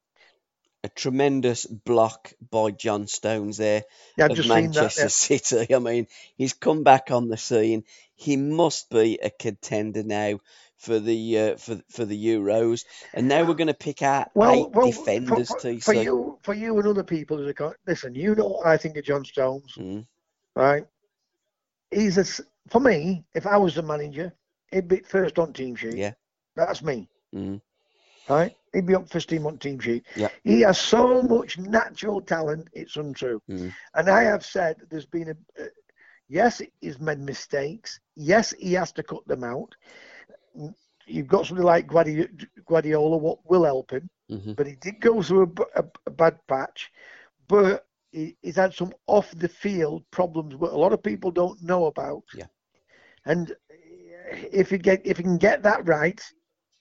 S2: A tremendous block by John Stones there
S1: Yeah,
S2: of
S1: just seen that.
S2: Manchester City. [laughs] I mean, he's come back on the scene. He must be a contender now for the uh, for for the Euros. And now we're going to pick out
S1: Well,
S2: eight
S1: well,
S2: defenders.
S1: for, for, for you, for you and other people, who listen. You know, what I think of John Stones,
S2: Mm,
S1: right? he's a for me. If I was the manager, he'd be first on team sheet.
S2: Yeah.
S1: That's me.
S2: Mm.
S1: Right? He'd be up first team on team sheet.
S2: Yeah.
S1: He has so much natural talent. It's untrue.
S2: Mm.
S1: And I have said there's been a. Uh, yes, he's made mistakes. Yes, he has to cut them out. You've got somebody like Guardiola, Guardiola what will help him,
S2: hmm
S1: but he did go through a bad patch. But he, he's had some off the field problems that a lot of people don't know about.
S2: Yeah.
S1: And if you get if you can get that right,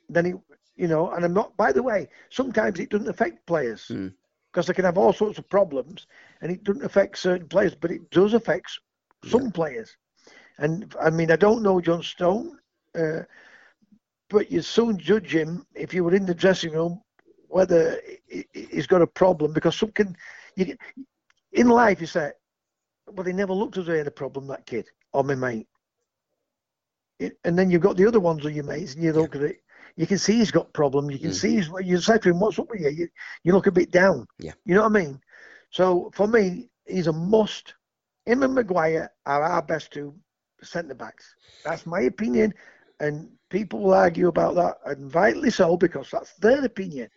S1: then he, you know. And I'm not. By the way, sometimes it doesn't affect players
S2: Mm.
S1: because they can have all sorts of problems, and it doesn't affect certain players, but it does affect some players. And I mean, I don't know John Stone, uh, but you soon judge him if you were in the dressing room whether he- he- he's got a problem because some can. You, can- in life, you say, well, he never looked as though he had a problem, that kid or my mate. It, and then you've got the other ones of your mates, and you look at it. You can see he's got problems. You can
S2: Mm.
S1: see he's. You say to him, "What's up with you?" You, you look a bit down.
S2: Yeah.
S1: You know what I mean? So for me, he's a must. Him and Maguire are our best two centre backs. That's my opinion, and people will argue about that, and rightly so because that's their opinion.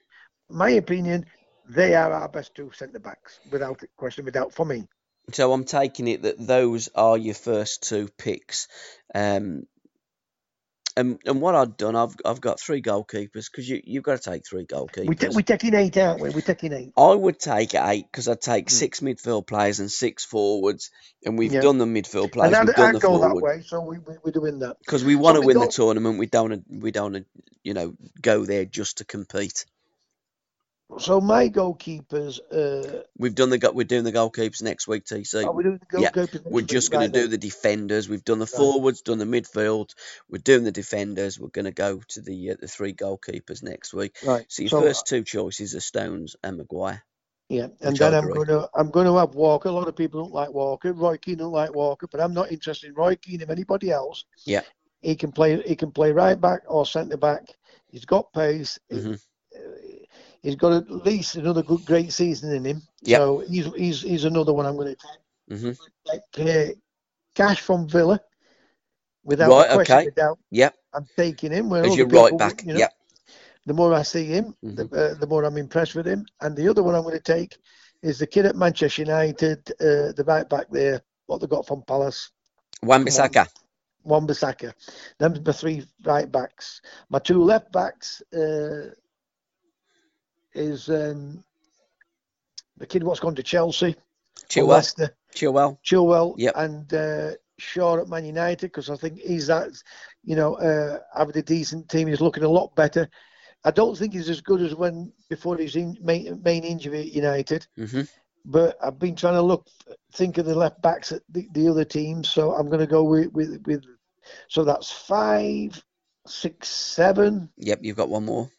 S1: My opinion, they are our best two centre backs, without question, without for me.
S2: So I'm taking it that those are your first two picks. Um, and and what I've done, I've I've got three goalkeepers because you you've got to take three goalkeepers.
S1: We ta- we're taking eight, aren't we? We're taking eight.
S2: I would take eight because I'd take
S1: Mm.
S2: six midfield players and six forwards, and we've
S1: Yeah.
S2: done the midfield players,
S1: And
S2: we've
S1: I'd,
S2: done the
S1: go that way, so we, we, we're doing that.
S2: because we want to
S1: we
S2: win the tournament. We don't we don't you know go there just to compete.
S1: So my goalkeepers, uh,
S2: We've done the we're doing the goalkeepers next week, TC.
S1: are we doing the
S2: Yeah,
S1: goalkeepers? next
S2: We're just going
S1: Right
S2: to do the defenders. We've done the forwards, done the midfield. We're doing the defenders. We're going to go to the uh, the three goalkeepers next week.
S1: Right.
S2: So your
S1: So,
S2: first two choices are Stones and Maguire.
S1: Yeah, and then I'm going to I'm going to have Walker. A lot of people don't like Walker. Roy Keane don't like Walker, but I'm not interested in Roy Keane or anybody else.
S2: Yeah.
S1: He can play. He can play right back or centre back. He's got pace.
S2: Mhm.
S1: He's got at least another good, great season in him.
S2: Yep.
S1: So he's he's he's another one I'm going to take. take uh, Cash from Villa, without
S2: Right,
S1: a question,
S2: okay.
S1: without
S2: Yep.
S1: I'm taking him. Where
S2: As your right
S1: people,
S2: back.
S1: you know,
S2: Yep.
S1: the more I see him,
S2: Mhm.
S1: the, uh, the more I'm impressed with him. And the other one I'm going to take is the kid at Manchester United, uh, the right back there, what they got from Palace,
S2: Wan-Bissaka.
S1: Wan-Bissaka. Them's my three right backs. My two left backs uh, is um, the kid what's gone to Chelsea,
S2: Chilwell.
S1: Leicester,
S2: Chilwell.
S1: Chilwell,
S2: Yep.
S1: and uh, Shaw at Man United because I think he's that, you know, uh, having a decent team. He's looking a lot better. I don't think he's as good as when before his in, main, main injury at United.
S2: hmm
S1: But I've been trying to look, think of the left backs at the, the other teams. So I'm going to go with, with with. So that's five, six, seven,
S2: Yep. You've got one more.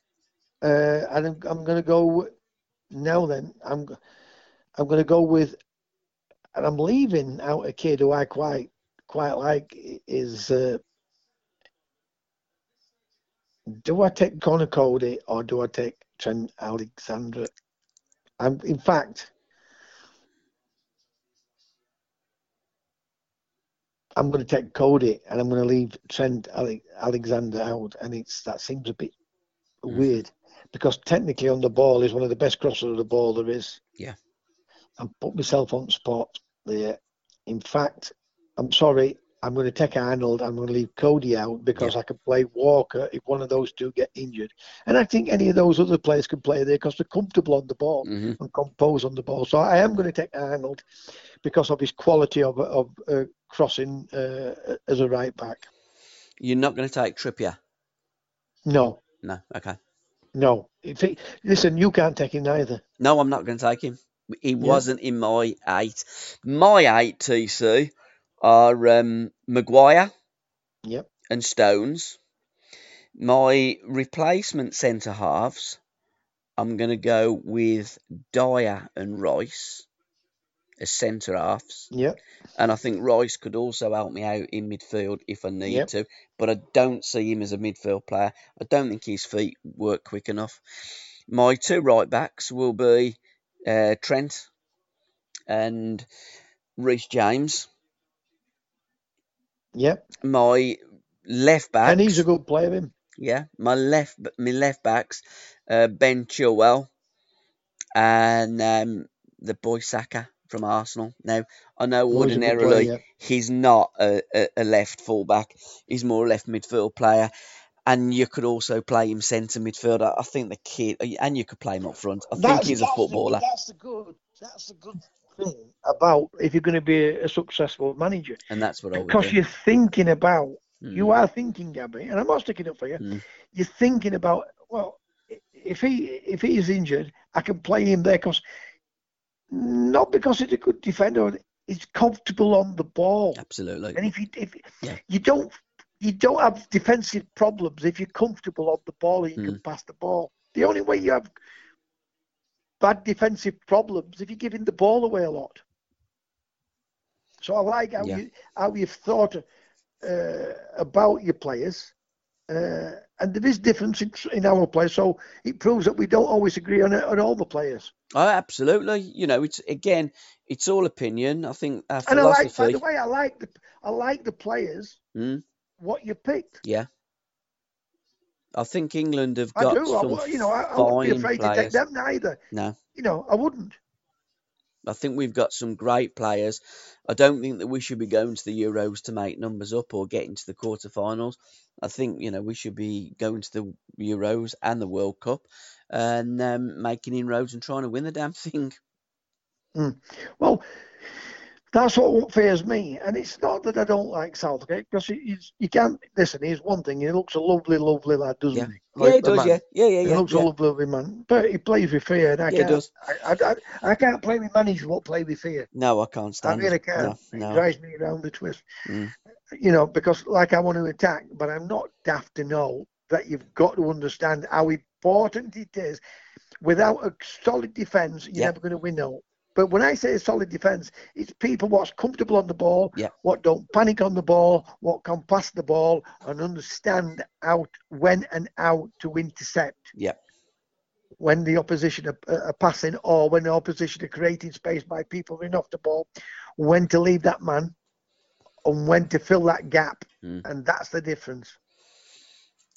S1: Uh, and I'm, I'm going to go now. Then I'm I'm going to go with, and I'm leaving out a kid who I quite quite like is. Uh, do I take Conor Coady or do I take Trent Alexander? I'm in fact. I'm going to take Cody and I'm going to leave Trent Ale- Alexander out, and it's that seems a bit
S2: Mm.
S1: weird because technically on the ball is one of the best crossers of the ball there is.
S2: Yeah.
S1: And put myself on spot there. In fact, I'm sorry, I'm going to take Arnold. I'm going to leave Coady out because I can play Walker if one of those two get injured. And I think any of those other players can play there because they're comfortable on the ball
S2: hmm
S1: and compose on the ball. So I am going to take Arnold because of his quality of of uh, crossing uh, as a right back.
S2: You're not going to take Trippier.
S1: No,
S2: No. Okay.
S1: No. If he, listen, you can't take him neither.
S2: No, I'm not going to take him. He wasn't in my eight. My eight TC are um, Maguire
S1: Yep.
S2: and Stones. My replacement centre halves, I'm going to go with Dier and Rice as centre halves.
S1: Yep.
S2: And I think Rice could also help me out in midfield if I need
S1: Yep.
S2: to. But I don't see him as a midfield player. I don't think his feet work quick enough. My two right backs will be uh, Trent and Reece James.
S1: Yep.
S2: My left back.
S1: And he's a good player, him.
S2: Yeah, my left my left backs, uh, Ben Chilwell, and um, the boy Saka from Arsenal. Now I know
S1: he's a good
S2: ordinarily
S1: player,
S2: he's not a, a, a left fullback. He's more a left midfield player, and you could also play him centre midfield. I, I think the kid, and you could play him up front. I think he's a
S1: that's the-
S2: footballer.
S1: that's the good. That's the good thing about if you're going to be a, a successful manager,
S2: and that's what I would
S1: because you're thinking about.
S2: Mm.
S1: You are thinking, Gabby, and I'm not sticking up for you.
S2: Mm.
S1: You're thinking about well, if he if he is injured, I can play him there because not because he's a good defender, he's comfortable on the ball.
S2: Absolutely.
S1: And if you if
S2: Yeah.
S1: you don't you don't have defensive problems if you're comfortable on the ball and you
S2: Hmm.
S1: can pass the ball. The only way you have bad defensive problems if you're giving the ball away a lot. So I like how
S2: Yeah.
S1: you how you've thought uh, about your players. Uh, and there is difference in, in our players, so it proves that we don't always agree on, on all the players.
S2: Oh, absolutely. You know, it's again, it's all opinion. I think
S1: And I like, by the way, I like the I like the players
S2: Mm,
S1: what you picked.
S2: yeah. I think England have
S1: I
S2: got
S1: do.
S2: Some
S1: wou- you know, I, I wouldn't be afraid to take
S2: players.
S1: them neither.
S2: No,
S1: You know, I wouldn't.
S2: I think we've got some great players. I don't think that we should be going to the Euros to make numbers up or get into the quarterfinals. I think you know we should be going to the Euros and the World Cup and um, making inroads and trying to win the damn thing.
S1: Well, that's what fears me. And it's not that I don't like Southgate because you, you can't listen. Here's one thing: he looks a lovely, lovely lad, doesn't
S2: Yeah.
S1: he?
S2: yeah, he does.
S1: man.
S2: Yeah, yeah, yeah,
S1: He
S2: yeah.
S1: looks
S2: yeah.
S1: a lovely, lovely man, but he plays with fear, and I
S2: Yeah, he
S1: can't.
S2: does.
S1: I, I, I, I can't play with managers who won't play with fear.
S2: No, I can't stand.
S1: I
S2: really
S1: can't.
S2: No,
S1: It
S2: no.
S1: drives me around the twist.
S2: Mm.
S1: You know, because like I want to attack, but I'm not daft to know that you've got to understand how important it is. Without a solid defence, you're never going to win no. But when I say solid defence, it's people what's comfortable on the ball,
S2: Yeah.
S1: what don't panic on the ball, what can pass the ball, and understand out when and how to intercept
S2: Yeah,
S1: when the opposition are, are passing or when the opposition are creating space by people running off the ball, when to leave that man and when to fill that gap.
S2: Mm.
S1: And that's the difference.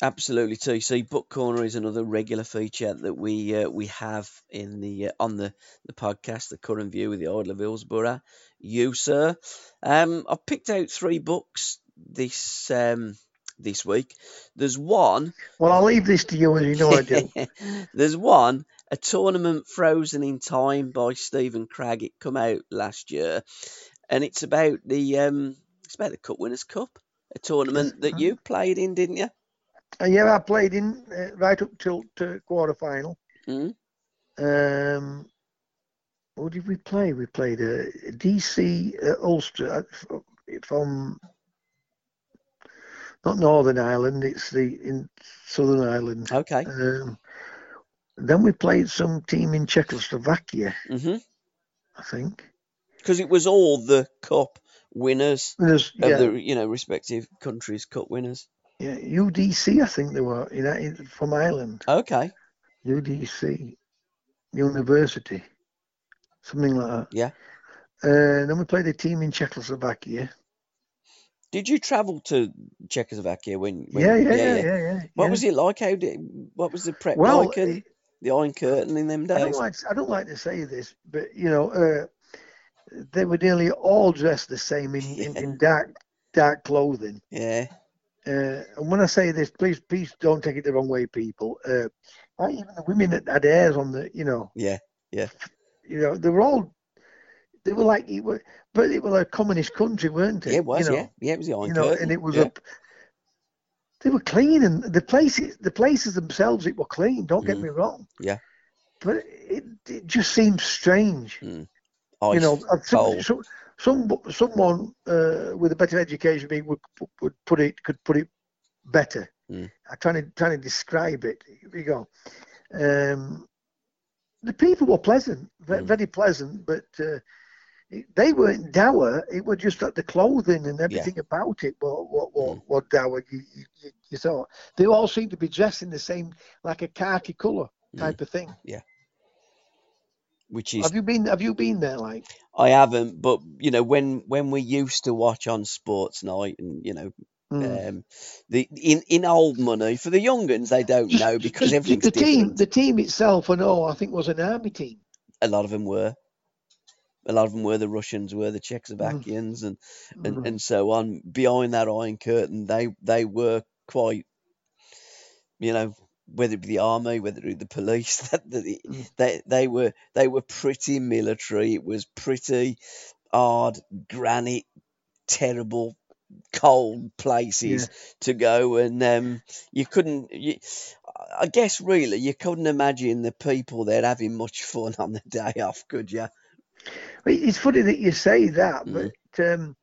S2: Absolutely. TC Book Corner is another regular feature that we uh, we have in the uh, on the the podcast, the Curran View with the Idol of Hillsborough. You, sir. Um, I've picked out three books this um this week. There's one [laughs]
S1: Well, I'll leave this to you, as you know I do. [laughs]
S2: There's one, a tournament frozen in time by Stephen Cragg. It come out last year, and it's about the um, it's about the Cup Winners' Cup, a tournament that you played in, didn't you?
S1: And yeah, I played in uh, right up till to quarter final.
S2: Mm.
S1: Um, what did we play? We played uh, DC uh, Ulster uh, from not Northern Ireland. It's the in Southern Ireland.
S2: Okay.
S1: Um, then we played some team in Czechoslovakia,
S2: hmm
S1: I think.
S2: Because it was all the cup winners of
S1: yeah,
S2: the you know respective countries' cup winners.
S1: Yeah, UDC, I think they were you know, from Ireland.
S2: Okay.
S1: UDC, University, something like that.
S2: Yeah.
S1: Uh, then we played a team in Czechoslovakia.
S2: Did you travel to Czechoslovakia when? when
S1: Yeah, yeah, yeah, yeah, yeah.
S2: What
S1: yeah.
S2: was it like? How did? What was the prep
S1: Well,
S2: like? And the Iron Curtain in them days.
S1: I don't like I don't like to say this, but you know, uh, they were nearly all dressed the same in, in, in [laughs] dark dark clothing.
S2: Yeah.
S1: Uh, and when I say this, please please don't take it the wrong way, people. Uh, even the women that had hairs on the, you know,
S2: Yeah. Yeah.
S1: You know, they were all they were like it were, but it was a communist country, weren't it?
S2: Yeah, it was.
S1: You know,
S2: yeah, yeah, it was the Iron
S1: you know,
S2: Curtain.
S1: and it was
S2: yeah.
S1: a. They were clean, and the places, the places themselves, it were clean. Don't get
S2: Mm.
S1: me wrong.
S2: Yeah.
S1: But it, it just seems strange.
S2: Ice,
S1: you know, some, some someone uh, with a better education me would would put it could put it better.
S2: Mm.
S1: I'm trying to trying to describe it. Here we go. Um, the people were pleasant, very,
S2: Mm.
S1: very pleasant, but uh, they weren't dour. It was just that the clothing and everything about it were were,
S2: Mm.
S1: were dour. You, you, you- saw they all seemed to be dressed in the same, like a khaki colour
S2: Mm.
S1: type of thing.
S2: Which is
S1: Have you been? Have you been there? Like,
S2: I haven't, but you know when when we used to watch on Sports Night, and you know.
S1: mm.
S2: Um, the in, in old money for the young uns they don't know because everything's
S1: the team.
S2: different.
S1: The team itself, I know. I think was an army team.
S2: A lot of them were. A lot of them were the Russians, were the Czechoslovakians, and, and,
S1: Mm.
S2: and so on. Behind that iron curtain, they they were quite, you know, whether it be the army, whether it be the police, [laughs] that the,
S1: Mm.
S2: they they were they were pretty military. It was pretty hard, granite, terrible, cold places to go, and um, you couldn't. You, I guess really you couldn't imagine the people there having much fun on the [laughs] day off, could you?
S1: Well, It's funny that you say that,
S2: Mm.
S1: but um,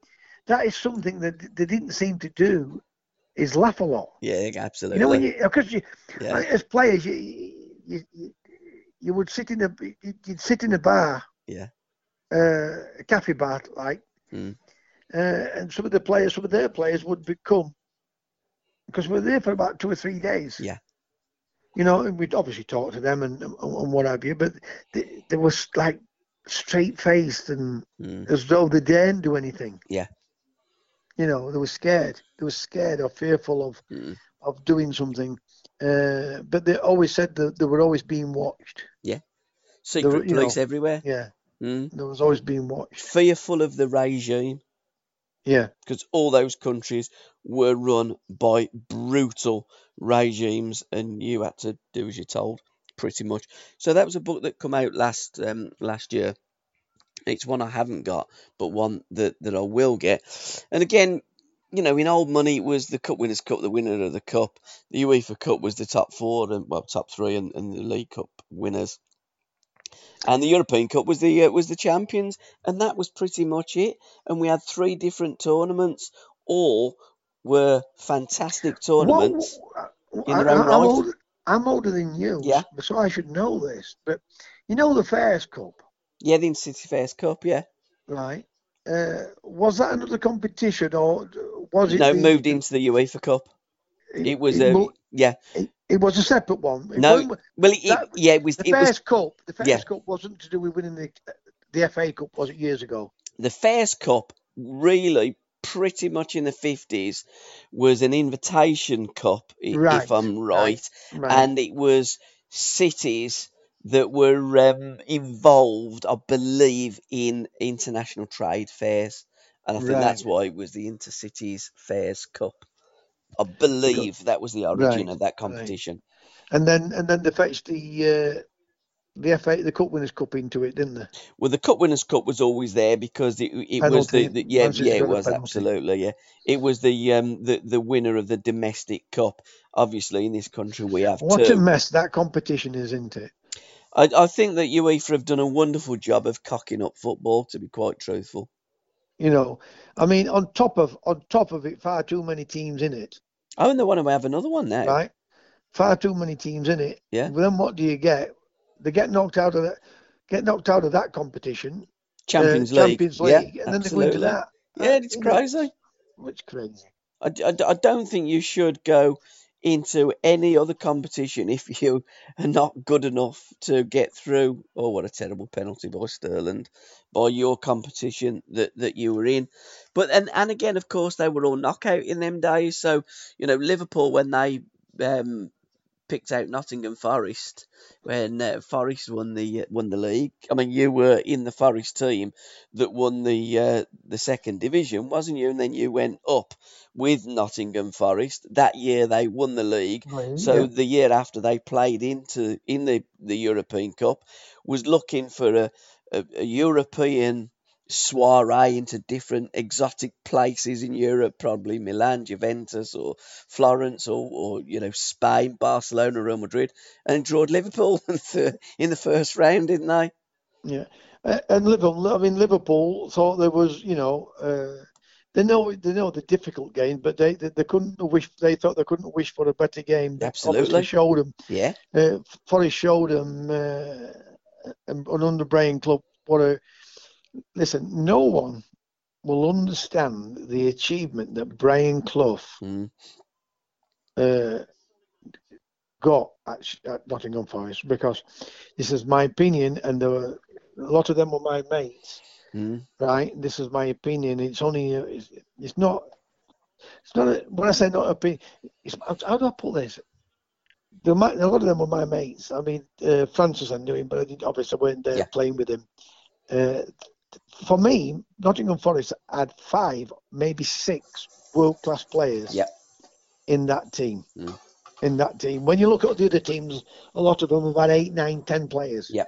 S1: that is something that they didn't seem to do. Is laugh a lot.
S2: Yeah, absolutely.
S1: You know when you because you
S2: yeah,
S1: as players you you, you you would sit in a you'd sit in a bar.
S2: Yeah.
S1: Uh, a cafe bar like.
S2: Mm.
S1: Uh, and some of the players, some of their players would become because we were there for about two or three days.
S2: Yeah.
S1: You know, and we'd obviously talk to them and, and, and what have you, but they, they was like straight faced and
S2: mm,
S1: as though they daren't do anything.
S2: Yeah.
S1: You know, they were scared. They were scared or fearful of
S2: mm.
S1: of doing something. Uh, but they always said that they were always being watched.
S2: Yeah,
S1: secret know,
S2: police everywhere.
S1: Yeah,
S2: Mm.
S1: there was always being watched.
S2: Fearful of the regime
S1: Yeah,
S2: because all those countries were run by brutal regimes, and you had to do as you're told, pretty much. So that was a book that come out last um, last year. It's one I haven't got, but one that, that I will get. And again, you know, in old money, it was the Cup Winners' Cup, the winner of the Cup. The UEFA Cup was the top four, and well, top three, and, and the League Cup winners. And the European Cup was the uh, was the champions, and that was pretty much it. And we had three different tournaments, all were fantastic tournaments. In
S1: I,
S2: their own
S1: am
S2: right.
S1: older, I'm older than you,
S2: Yeah.
S1: so I should know this. But you know the Fairs Cup,
S2: Yeah, the City Fairs Cup, yeah.
S1: right? Uh, was that another competition, or was it?
S2: No,
S1: the,
S2: moved into the UEFA Cup. It was a
S1: mo-
S2: yeah.
S1: it, it was a separate one. It
S2: No, Well, it,
S1: that-
S2: yeah, it was
S1: the
S2: it was
S1: Fairs Cup. The Fairs
S2: yeah.
S1: Cup wasn't to do with winning the the FA Cup, was it years ago?
S2: the Fairs Cup. Really, pretty much in the fifties, was an invitation cup,
S1: Right,
S2: if I'm right,
S1: Right.
S2: and it was cities that were um, involved, I believe, in international trade fairs, and I think that's why it was the Intercities Fairs Cup. I believe that was the origin
S1: Right,
S2: of that competition.
S1: and then and then they fetched the uh, the FA the Cup Winners Cup into it, didn't they?
S2: Well, the Cup Winners' Cup was always there because it it was the, the yeah yeah it was absolutely yeah it was the um the the winner of the domestic cup. Obviously, in this country we have
S1: What a mess that competition is, isn't it?
S2: I I think that UEFA have done a wonderful job of cocking up football. To be quite truthful,
S1: You know, I mean, on top of on top of it, far too many teams in it,
S2: oh, and they want to have another one now.
S1: right? Far too many teams in it.
S2: Yeah.
S1: Well, then what do you get? They get knocked out of that, get knocked out of that competition, uh,
S2: Champions League,
S1: Champions
S2: yeah,
S1: League, and then they go into
S2: absolutely.
S1: that.
S2: Yeah,
S1: Uh,
S2: it's crazy.
S1: It's crazy.
S2: I, I, I don't think you should go into any other competition if you are not good enough to get through. Oh, what a terrible penalty by Sterling by your competition that, that you were in. But and and again, of course, they were all knockout in them days. So you know, Liverpool when they um, picked out Nottingham Forest when uh, Forest won the uh, won the league. I mean, you were in the Forest team that won the uh, the second division, wasn't you? And then you went up with Nottingham Forest. That year they won the league. So the year after they played into in the, the European Cup was looking for a, a, a European soiree into different exotic places in Europe, probably Milan, Juventus, or Florence, or, or you know Spain, Barcelona, Real Madrid, and drawed Liverpool [laughs] in the first round, didn't they?
S1: Yeah, and Liverpool. I mean, Liverpool thought there was, you know, uh, they know they know the difficult game, but they, they they couldn't wish. They thought they couldn't wish for a better game.
S2: Absolutely.
S1: obviously showed them.
S2: Yeah,
S1: Uh, Forest showed them uh, an under Brian Clough what a listen. No one will understand the achievement that Brian Clough
S2: mm,
S1: uh, got at, at Nottingham Forest because this is my opinion, and there were a lot of them were my mates,
S2: Mm.
S1: right? This is my opinion. It's only it's, it's not it's not a, when I say not opinion. It's, how do I put this? The, a lot of them were my mates. I mean, uh, Francis I knew him, but I didn't, obviously weren't there
S2: Yeah.
S1: playing with him. Uh, for me, Nottingham Forest had five, maybe six world class players
S2: Yeah.
S1: in that team.
S2: Mm.
S1: In that team, when you look at the other teams, a lot of them have had eight, nine, ten players.
S2: Yeah.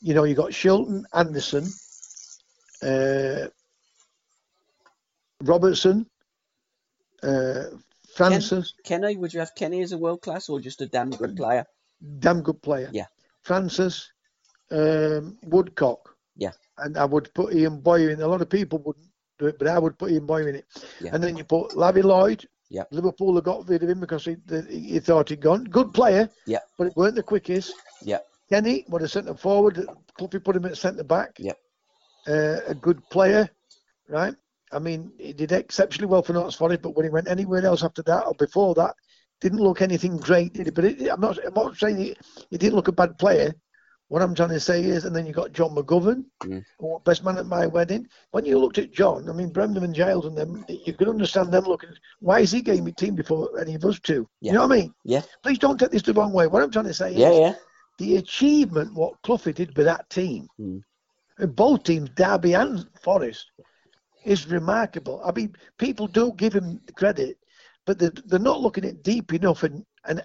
S1: You know, you got Shilton, Anderson, uh, Robertson, uh, Francis,
S2: Kenny, would you have Kenny as a world class or just a damn good player?
S1: damn good player.
S2: Yeah.
S1: Francis, um, Woodcock.
S2: Yeah.
S1: And I would put Ian Bowyer in. A lot of people wouldn't do it, but I would put Ian Bowyer in it.
S2: Yeah.
S1: And then you put Larry Lloyd.
S2: Yeah.
S1: Liverpool have got rid of him because he, he thought he'd gone. Good player.
S2: Yeah.
S1: But it weren't the quickest.
S2: Yeah.
S1: Kenny would have sent him forward. Cloughie put him at centre back.
S2: Yeah.
S1: Uh, a good player, right? I mean, he did exceptionally well for Notts Forest, but when he went anywhere else after that or before that, didn't look anything great, did he? But it, I'm not. I'm not saying he, he didn't look a bad player. What I'm trying to say is, and then you got John McGovern,
S2: Mm.
S1: best man at my wedding. When you looked at John, I mean, Brendan and Giles and them, you could understand them looking. Why is he getting me team before any of us two?
S2: Yeah.
S1: You know what I mean?
S2: Yeah.
S1: Please don't take this the wrong way. What I'm trying to say
S2: Yeah,
S1: is,
S2: yeah.
S1: the achievement what Cloughie did with that team,
S2: Mm.
S1: and both teams, Derby and Forest, is remarkable. I mean, people do give him credit, but they're, they're not looking at deep enough and, and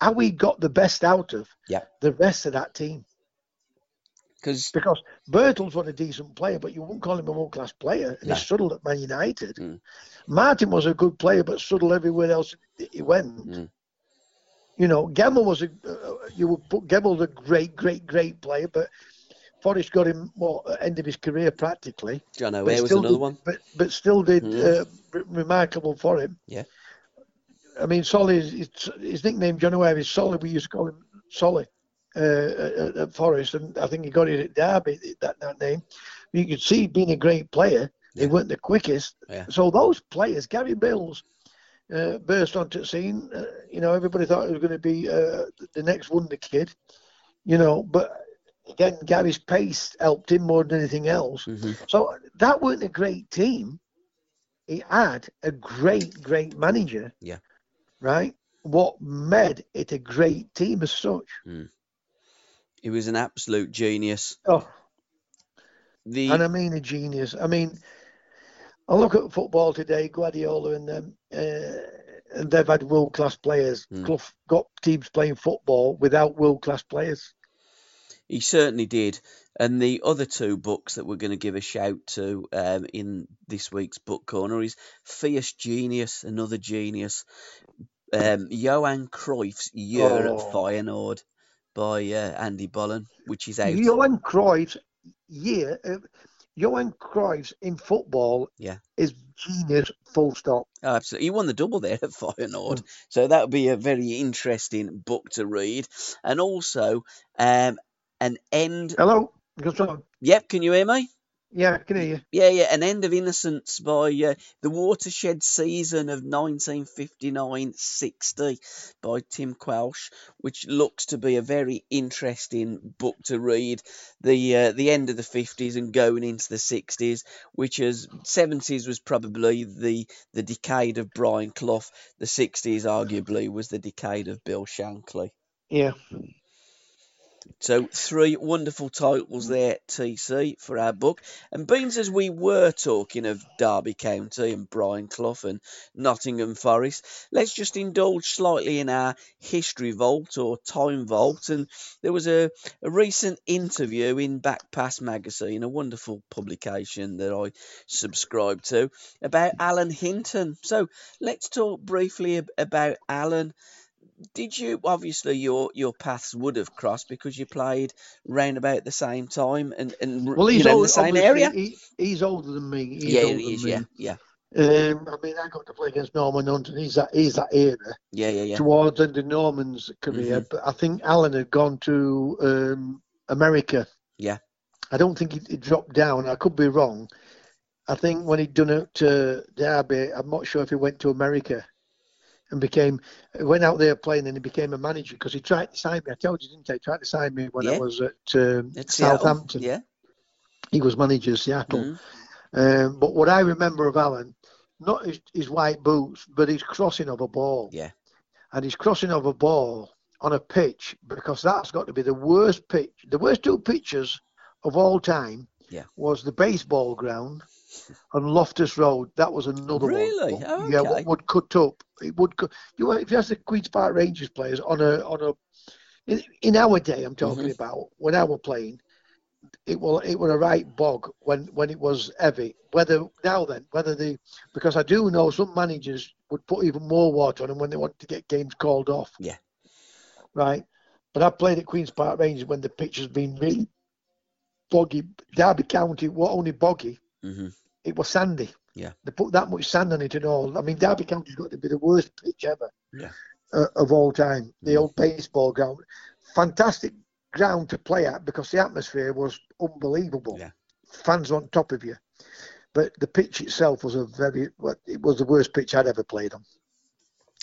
S1: how he got the best out of
S2: Yeah.
S1: the rest of that team.
S2: Because
S1: Because Birtles was a decent player, but you wouldn't call him a world class player, and
S2: No.
S1: he struggled at Man United.
S2: Mm.
S1: Martin was a good player, but struggled everywhere else he went.
S2: Mm.
S1: You know, Gemmill was a uh, you would put Gemmill a great, great, great player, but Forest got him what end of his career practically.
S2: John O'Hare was another
S1: did-
S2: one.
S1: but but still did
S2: Mm.
S1: uh, re- remarkable for him.
S2: Yeah.
S1: I mean, Solly, his, his nickname John O'Hare is Solly. We used to call him Solly uh, at, at Forest, and I think he got it at Derby that that name. You could see being a great player. They
S2: Yeah.
S1: weren't the quickest.
S2: Yeah.
S1: So those players, Gary Mills. Uh, burst onto the scene. Uh, you know, everybody thought it was going to be uh, the next wonder kid. You know, but again, Gary's pace helped him more than anything else.
S2: hmm
S1: So that weren't a great team. He had a great, great manager.
S2: Yeah.
S1: Right? What made it a great team as such.
S2: He was an absolute genius.
S1: Oh,
S2: The
S1: and I mean a genius. I mean, I look at football today, Guardiola and them, uh, and they've had world class players.
S2: Mm.
S1: Clough got teams playing football without world class players.
S2: He certainly did. And the other two books that we're going to give a shout to um, in this week's book corner is Fierce Genius, another genius. Um, Johan Cruyff's Year
S1: Oh.
S2: at Feyenoord by uh, Andy Bollen, which is out.
S1: Johan Cruyff's year, uh, Johan Cruyff's in football
S2: Yeah.
S1: is genius, full stop.
S2: Oh, absolutely. He won the double there at. [laughs] Feyenoord. So that would be a very interesting book to read. And also, um, an end.
S1: Hello?
S2: Yep, can you hear me?
S1: Yeah, I can hear you.
S2: Yeah, yeah, An End of Innocence by uh, the Watershed Season of 1959-60 by Tim Quelch, which looks to be a very interesting book to read. The uh, the end of the 50s and going into the 60s, which is 70s was probably the the decade of Brian Clough. The 60s arguably was the decade of Bill Shankly.
S1: Yeah.
S2: So three wonderful titles there, TC, for our book. And being as we were talking of Derby County and Brian Clough and Nottingham Forest, let's just indulge slightly in our history vault or time vault. And there was a, a recent interview in Back Pass magazine, a wonderful publication that I subscribe to, about Alan Hinton. So let's talk briefly ab- about Alan did you obviously your your paths would have crossed because you played round about the same time and and
S1: Well, he's
S2: know,
S1: old,
S2: the same area?
S1: He, he's older than me. He's
S2: yeah,
S1: older
S2: he is.
S1: than
S2: Yeah,
S1: me.
S2: yeah,
S1: Um, I mean, I got to play against Norman Hunter. He's that, he's that era
S2: yeah, yeah, yeah.
S1: towards the end of Norman's career.
S2: Mhm.
S1: But I think Alan had gone to um, America.
S2: Yeah.
S1: I don't think he, he dropped down. I could be wrong. I think when he'd done it to Derby, I'm not sure if he went to America and became went out there playing and he became a manager because he tried to sign me. I told you, didn't I? He tried to sign me when
S2: Yeah.
S1: I was at um, Southampton.
S2: Yeah,
S1: He was manager of Seattle.
S2: Mhm.
S1: Um, but what I remember of Alan, not his, his white boots, but his crossing of a ball.
S2: Yeah.
S1: And his crossing of a ball on a pitch, because that's got to be the worst pitch. The worst two pitches of all time
S2: Yeah.
S1: was the baseball ground on Loftus Road. That was another
S2: Really?
S1: one.
S2: Oh,
S1: Yeah,
S2: okay.
S1: what would cut up. It would cut. You if you ask the Queens Park Rangers players on a on a in, in our day, I'm talking
S2: Mm-hmm.
S1: about when I were playing, it will it was a right bog when when it was heavy. Whether now then whether the because I do know some managers would put even more water on them when they want to get games called off.
S2: Yeah.
S1: Right. But I played at Queens Park Rangers when the pitch has been really boggy. Derby County were only boggy.
S2: Mhm.
S1: It was sandy.
S2: Yeah.
S1: They put that much sand on it and all. I mean, Derby County's got to be the worst pitch ever
S2: Yeah.
S1: uh, of all time. The old baseball ground, fantastic ground to play at because the atmosphere was unbelievable.
S2: Yeah.
S1: Fans on top of you, but the pitch itself was a very. It was the worst pitch I'd ever played on.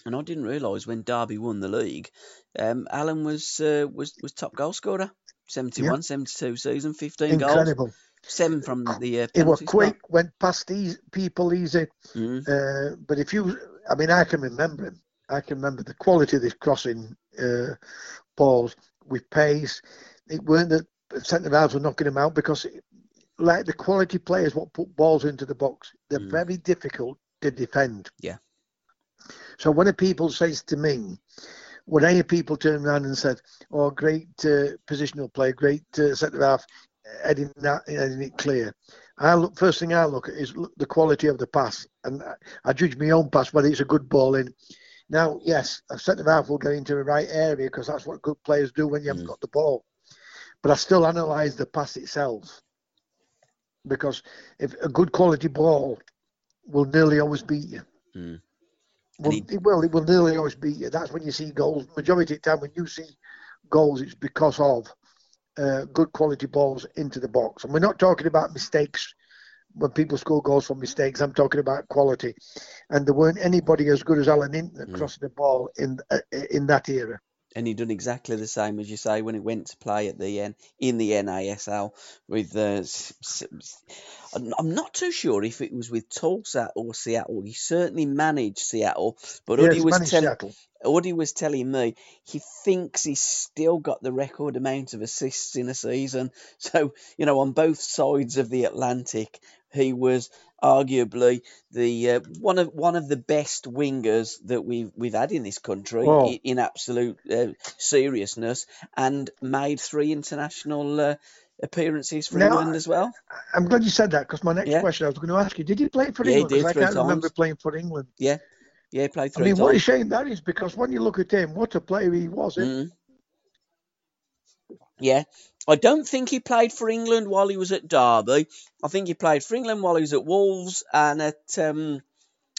S2: And I didn't realise when Derby won the league, um, Alan was uh, was was top goal scorer. 71, 72 season, 15 goals,
S1: Incredible.
S2: Seven from the uh,
S1: It was quick, went past these people easy.
S2: spot. Mhm.
S1: Uh, but if you, I mean, I can remember him. I can remember the quality of this crossing uh, balls with pace. It weren't that centre halves were knocking him out because, it, like the quality players, what put balls into the box, they're
S2: Mm.
S1: very difficult to defend.
S2: Yeah.
S1: So when a people says to me, when hear people turn around and said, "Oh, great uh, positional play, great uh, centre half, heading that, heading it clear," I look first thing I look at is look- the quality of the pass, and I, I judge my own pass whether it's a good ball in. Now, yes, a centre half will get into the right area because that's what good players do when you haven't
S2: Mm.
S1: got the ball. But I still analyse the pass itself because if a good quality ball will nearly always beat you.
S2: Mm.
S1: Well,
S2: he-
S1: it will. It will nearly always beat you. That's when you see goals. Majority of the time, when you see goals, it's because of uh, good quality balls into the box. And we're not talking about mistakes. When people score goals from mistakes, I'm talking about quality. And there weren't anybody as good as Alan Hinton
S2: Mm.
S1: crossing the ball in uh, in that era.
S2: And he done exactly the same as you say when he went to play at the N in the NASL with. Uh, I'm not too sure if it was with Tulsa or Seattle. He certainly managed Seattle, but
S1: Yes,
S2: Uddy was telling. Uddy was telling me he thinks he's still got the record amount of assists in a season. [laughs] So you know, on both sides of the Atlantic, he was arguably the uh, one of one of the best wingers that we've we've had in this country
S1: Oh.
S2: in, in absolute uh, seriousness, and made three international uh, appearances for
S1: Now,
S2: England as well.
S1: I'm glad you said that because my next
S2: Yeah.
S1: question I was going to ask you: Did he play for
S2: Yeah,
S1: England? I can't remember playing for England.
S2: Yeah, he played
S1: I
S2: three
S1: mean, what a
S2: times.
S1: shame that is because when you look at him, what a player he was. eh?
S2: Mm. Yeah, I don't think he played for England while he was at Derby. I think he played for England while he was at Wolves and at um,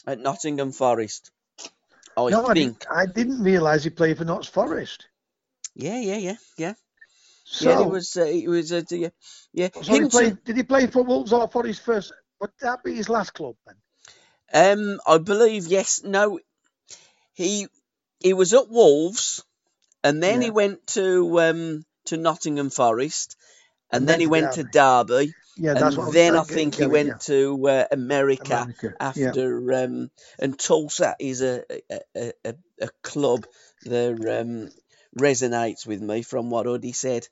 S2: at Nottingham Forest. I
S1: no, I
S2: think.
S1: didn't, I didn't realise he played for Notts Forest.
S2: Yeah, yeah, yeah, yeah.
S1: So,
S2: yeah, he was. Uh, he was. Uh, yeah, yeah.
S1: so he played, did he play for Wolves or for his first? Would that be his last club then?
S2: Um, I believe yes. No, he he was at Wolves, and then he went to um to Nottingham Forest, and,
S1: And
S2: then
S1: then
S2: he went to
S1: Derby.
S2: Derby,
S1: Yeah,
S2: and
S1: that's what
S2: then I think he went
S1: yeah.
S2: to uh, America,
S1: America. yeah.
S2: after um and Tulsa is a a, a, a, a club that um resonates with me from what Uddy said.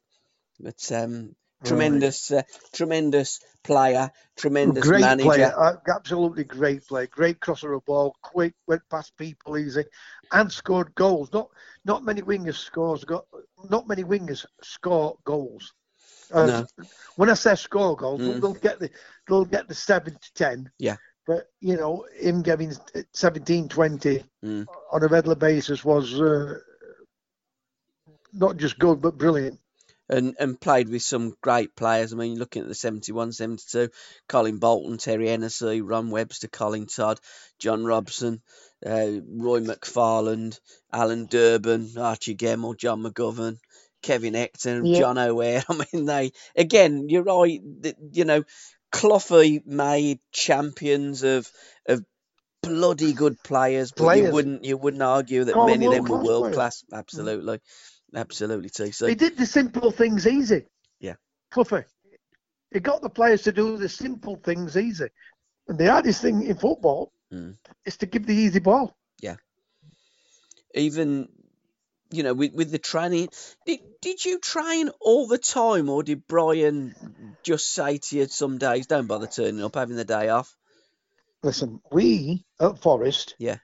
S2: But um tremendous uh, tremendous player, tremendous
S1: Great
S2: manager.
S1: player, uh, absolutely great player. Great crosser of ball, quick, went past people easy, and scored goals. Not not many wingers scores got. Not many wingers score goals. Uh,
S2: No.
S1: When I say score goals,
S2: Mm.
S1: they'll get the they'll get the seven to ten.
S2: Yeah.
S1: But you know, him getting 17, 20
S2: Mm.
S1: on a regular basis was uh, not just good but brilliant.
S2: And and played with some great players. I mean, looking at the 71, 72, Colin Boulton, Terry Hennessey, Ron Webster, Colin Todd, John Robson, uh, Roy McFarland, Alan Durban, Archie Gemmill, John McGovern, Kevin Hector,
S1: Yeah.
S2: John O'Hare. [laughs] I mean, they again, you're right. You know, Cloughie made champions of of bloody good players, but you wouldn't you wouldn't argue that
S1: them
S2: many of them were world
S1: players.
S2: class. Absolutely, absolutely, TC.
S1: He did the simple things easy.
S2: Yeah.
S1: Fluffy. he got the players to do the simple things easy. And the hardest thing in football
S2: Mm.
S1: is to give the easy ball. Yeah.
S2: Even you know with with the training, did did you train all the time, or did Brian just say to you some days, "Don't bother turning up, having the day off"?
S1: Listen, we at Forest,
S2: Yeah.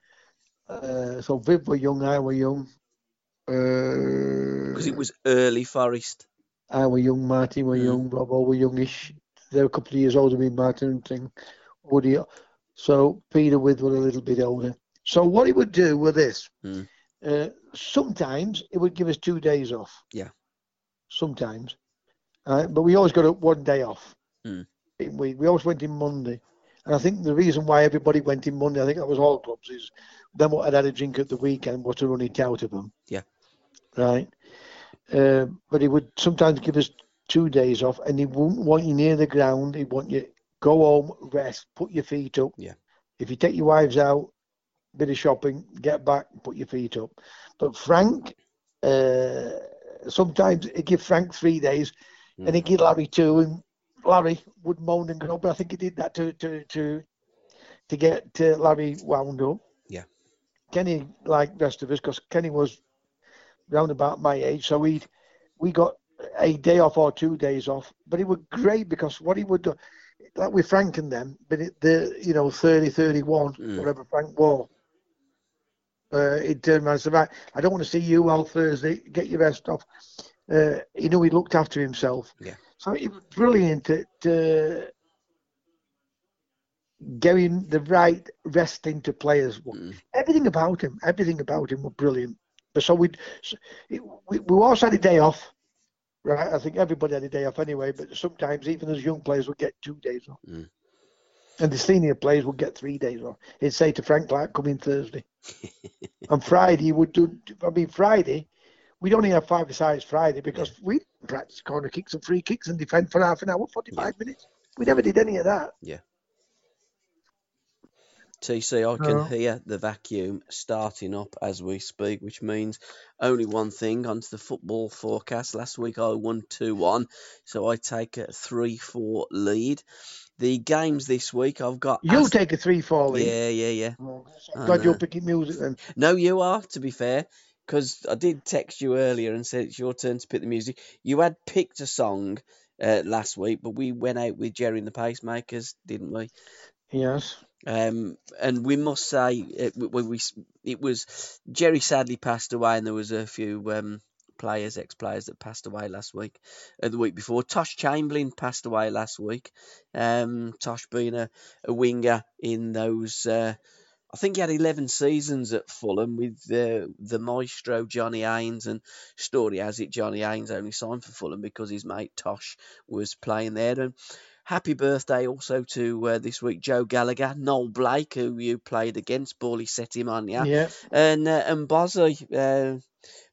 S1: uh, so Viv were young, I were young.
S2: Because
S1: Uh,
S2: it was early Forest.
S1: I were young, Martin were
S2: Mm.
S1: young, Robbo were youngish. They're a couple of years older than me, Martin and thing. Woody. So Peter Withe were a little bit older. So what he would do with this,
S2: Mm.
S1: uh, sometimes it would give us two days off.
S2: Yeah.
S1: Sometimes. Uh, but we always got one day off.
S2: Mm.
S1: We, we always went in Monday. And I think the reason why everybody went in Monday, I think that was all clubs, is them what had had a drink at the weekend was to run it out of them.
S2: Yeah.
S1: Right. Uh, but he would sometimes give us two days off, and he wouldn't want you near the ground. He'd want you go home, rest, put your feet up.
S2: Yeah.
S1: If you take your wives out, bit of shopping, get back, put your feet up. But Frank, uh, sometimes he'd give Frank three days,
S2: Mm.
S1: and he'd give Larry two, and Larry would moan and groan. But I think he did that to to to to get uh, Larry wound up.
S2: Yeah.
S1: Kenny, like the rest of us, because Kenny was round about my age, so we we got a day off or two days off. But it was great because what he would do, like with Frank and them, but it, the you know 30, 31,
S2: Mm.
S1: whatever Frank wore. Uh, he'd turn around and say, right, I don't want to see you all Thursday. Get your rest off. Uh, you know, he looked after himself.
S2: Yeah.
S1: So it was brilliant at uh, getting the right rest into players.
S2: Mm.
S1: Everything about him, everything about him was brilliant. But so we'd, so we, we also had a day off, right? I think everybody had a day off anyway, but sometimes even as young players would get two days off.
S2: Mm.
S1: And the senior players would get three days off. He'd say to Frank Clark, come in Thursday. [laughs] On Friday, he would do, I mean, Friday, we'd only have five sides Friday because we practice corner kicks and free kicks and defend for half an hour, 45 minutes. We never did any of that. Yeah.
S2: TC, I can
S1: No.
S2: hear the vacuum starting up as we speak, which means only one thing onto the football forecast. Last week I won 2 1, so I take a 3 4 lead. The games this week I've got.
S1: You
S2: Ast-
S1: take a 3 4 lead.
S2: Yeah, yeah, yeah.
S1: Oh,
S2: I
S1: glad you're picking music then.
S2: No, you are, to be fair, because I did text you earlier and said it's your turn to pick the music. You had picked a song uh, last week, but we went out with Gerry and the Pacemakers, didn't we?
S1: Yes.
S2: Um, and we must say, it, we, we, it was Gerry sadly passed away, and there was a few um, players, ex-players that passed away last week, uh, the week before. Tosh Chamberlain passed away last week. Um, Tosh being a, a winger in those, uh, I think he had 11 seasons at Fulham with uh, the maestro Johnny Haynes, and story has it Johnny Haynes only signed for Fulham because his mate Tosh was playing there. And Happy birthday also to uh, this week Joe Gallagher, Noel Blake, who you played against. Bally set him on, yeah.
S1: Yeah.
S2: And uh, and uh,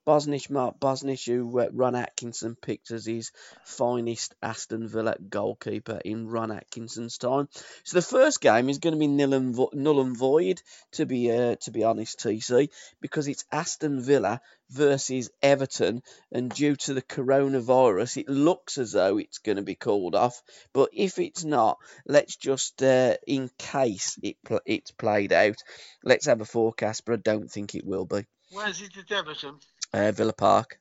S2: Bosnich, Mark Bosnich, who uh, Ron Atkinson picked as his finest Aston Villa goalkeeper in Ron Atkinson's time. So the first game is going to be nil and, vo- null and void, to be uh, to be honest, TC, because it's Aston Villa versus Everton, and due to the coronavirus, it looks as though it's going to be called off. But if it's not, let's just, uh, in case it pl- it's played out, let's have a forecast. But I don't think it will be.
S1: Where's it at Everton?
S2: Uh, Villa Park.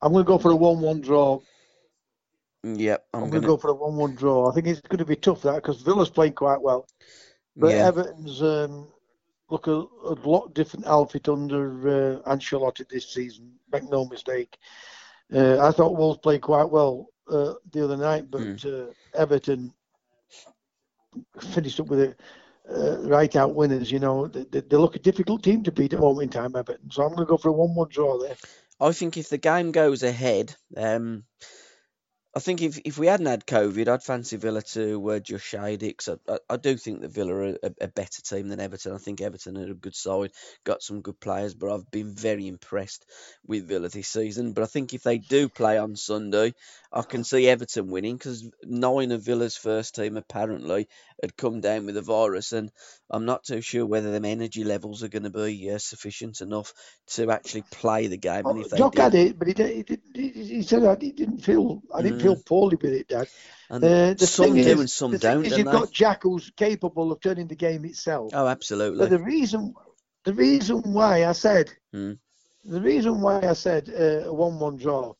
S1: I'm going to go for a 1 1 draw.
S2: Yep, I'm,
S1: I'm,
S2: gonna.
S1: go for a 1 1 draw. I think it's going to be tough, that, because Villa's playing quite well. But
S2: yeah,
S1: Everton's um, look a, a lot different outfit under uh, Ancelotti this season. Make no mistake. Uh, I thought Wolves played quite well uh, the other night, but
S2: Hmm.
S1: uh, Everton finished up with it. Uh, right out winners, you know, they, they, look a difficult team to beat at moment in time, Everton. So I'm going to go for a 1 1 draw there.
S2: I think if the game goes ahead, um, I think if, if we hadn't had COVID, I'd fancy Villa to uh, just shade it. 'cause I, I, I do think that Villa are a, a better team than Everton. I think Everton are a good side, got some good players, but I've been very impressed with Villa this season. But I think if they do play on Sunday, I can see Everton winning because nine of Villa's first team apparently had come down with the virus, and I'm not too sure whether them energy levels are going to be uh, sufficient enough to actually play the game.
S1: and if Jock had it, but he, did, he, did, he, he said I didn't feel I didn't mm. feel poorly with it, Dad.
S2: And uh, the some do is, and some don't.
S1: Is you've they? got Jack who's capable of turning the game itself.
S2: Oh, absolutely.
S1: But the reason, the reason why I said,
S2: mm.
S1: the reason why I said uh, a one-one draw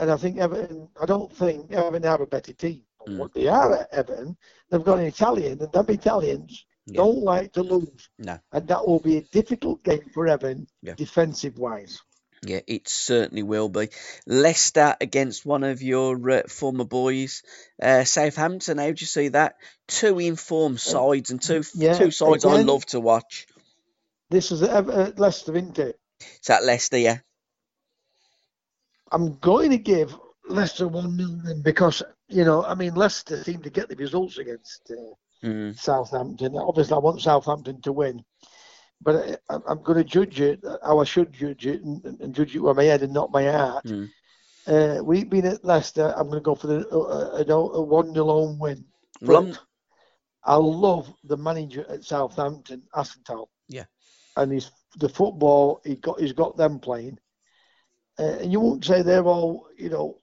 S1: and I think Everton, I don't think Everton have a better team. Mm. What they are at Everton, they've got an Italian, and them Italians yeah. don't like to lose.
S2: No.
S1: And that will be a difficult game for Everton, yeah. defensive wise.
S2: Yeah, it certainly will be. Leicester against one of your uh, former boys, uh, Southampton. How do you see that? Two informed uh, sides and two yeah, two sides again, I love to watch.
S1: This is uh, Leicester, isn't it? it?
S2: Is that Leicester? Yeah.
S1: I'm going to give Leicester 1 million because, you know, I mean, Leicester seem to get the results against uh,
S2: mm.
S1: Southampton. Obviously, I want Southampton to win. But I, am going to judge it how I should judge it and, and, judge it with my head and not my heart.
S2: Mm.
S1: Uh, we've been at Leicester. I'm going to go for the, uh, a, a 1 0 home win. But I love the manager at Southampton, Hasenhüttl.
S2: Yeah.
S1: And he's the football he got he's got them playing. Uh, and you won't say they're all, you know,